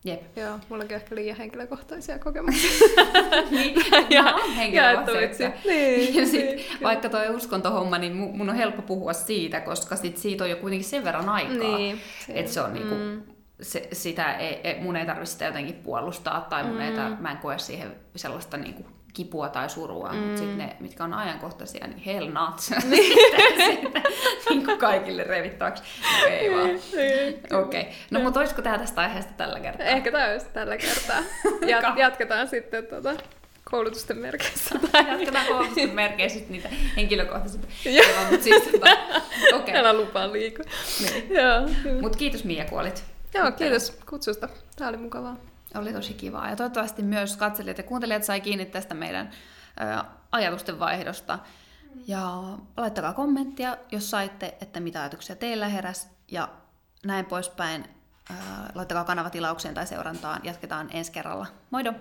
Jep. Joo, mullakin on ehkä liian henkilökohtaisia kokemuksia. (laughs) niin, ja, on henkilökohtaisia. Niin, ja sit, niin, vaikka tuo uskontohomma, niin mun on helppo puhua siitä, koska sit siitä on jo kuitenkin sen verran aikaa, niin, että se on niinku, mm. se, sitä ei, ei, mun ei tarvitse sitä jotenkin puolustaa, tai mun mm. ei tar- mä en koe siihen sellaista niinku kipua tai surua, mm. mutta sitten ne, mitkä on ajankohtaisia, niin hell. Niin. (laughs) sitten, niin kuin kaikille revittäväksi. No ei vaan. Okei. Okay. No mutta olisiko tämä tästä aiheesta tällä kertaa? Ehkä tämä olisi tällä kertaa. (laughs) Jat- jatketaan sitten tuota koulutusten merkeissä. (laughs) Jatketaan koulutusten merkeissä niitä henkilökohtaisia. Mutta siis, tota, okay. Älä lupaa liikaa. Niin. Mutta kiitos Mia, kun olit. Joo, kiitos kutsusta. Tämä oli mukavaa. Oli tosi kivaa. Ja toivottavasti myös katselijat ja kuuntelijat sai kiinni tästä meidän ö, ajatusten vaihdosta. Ja laittakaa kommenttia, jos saitte, että mitä ajatuksia teillä heräs ja näin poispäin. Ö, laittakaa kanava tilaukseen tai seurantaan. Jatketaan ensi kerralla. Moido!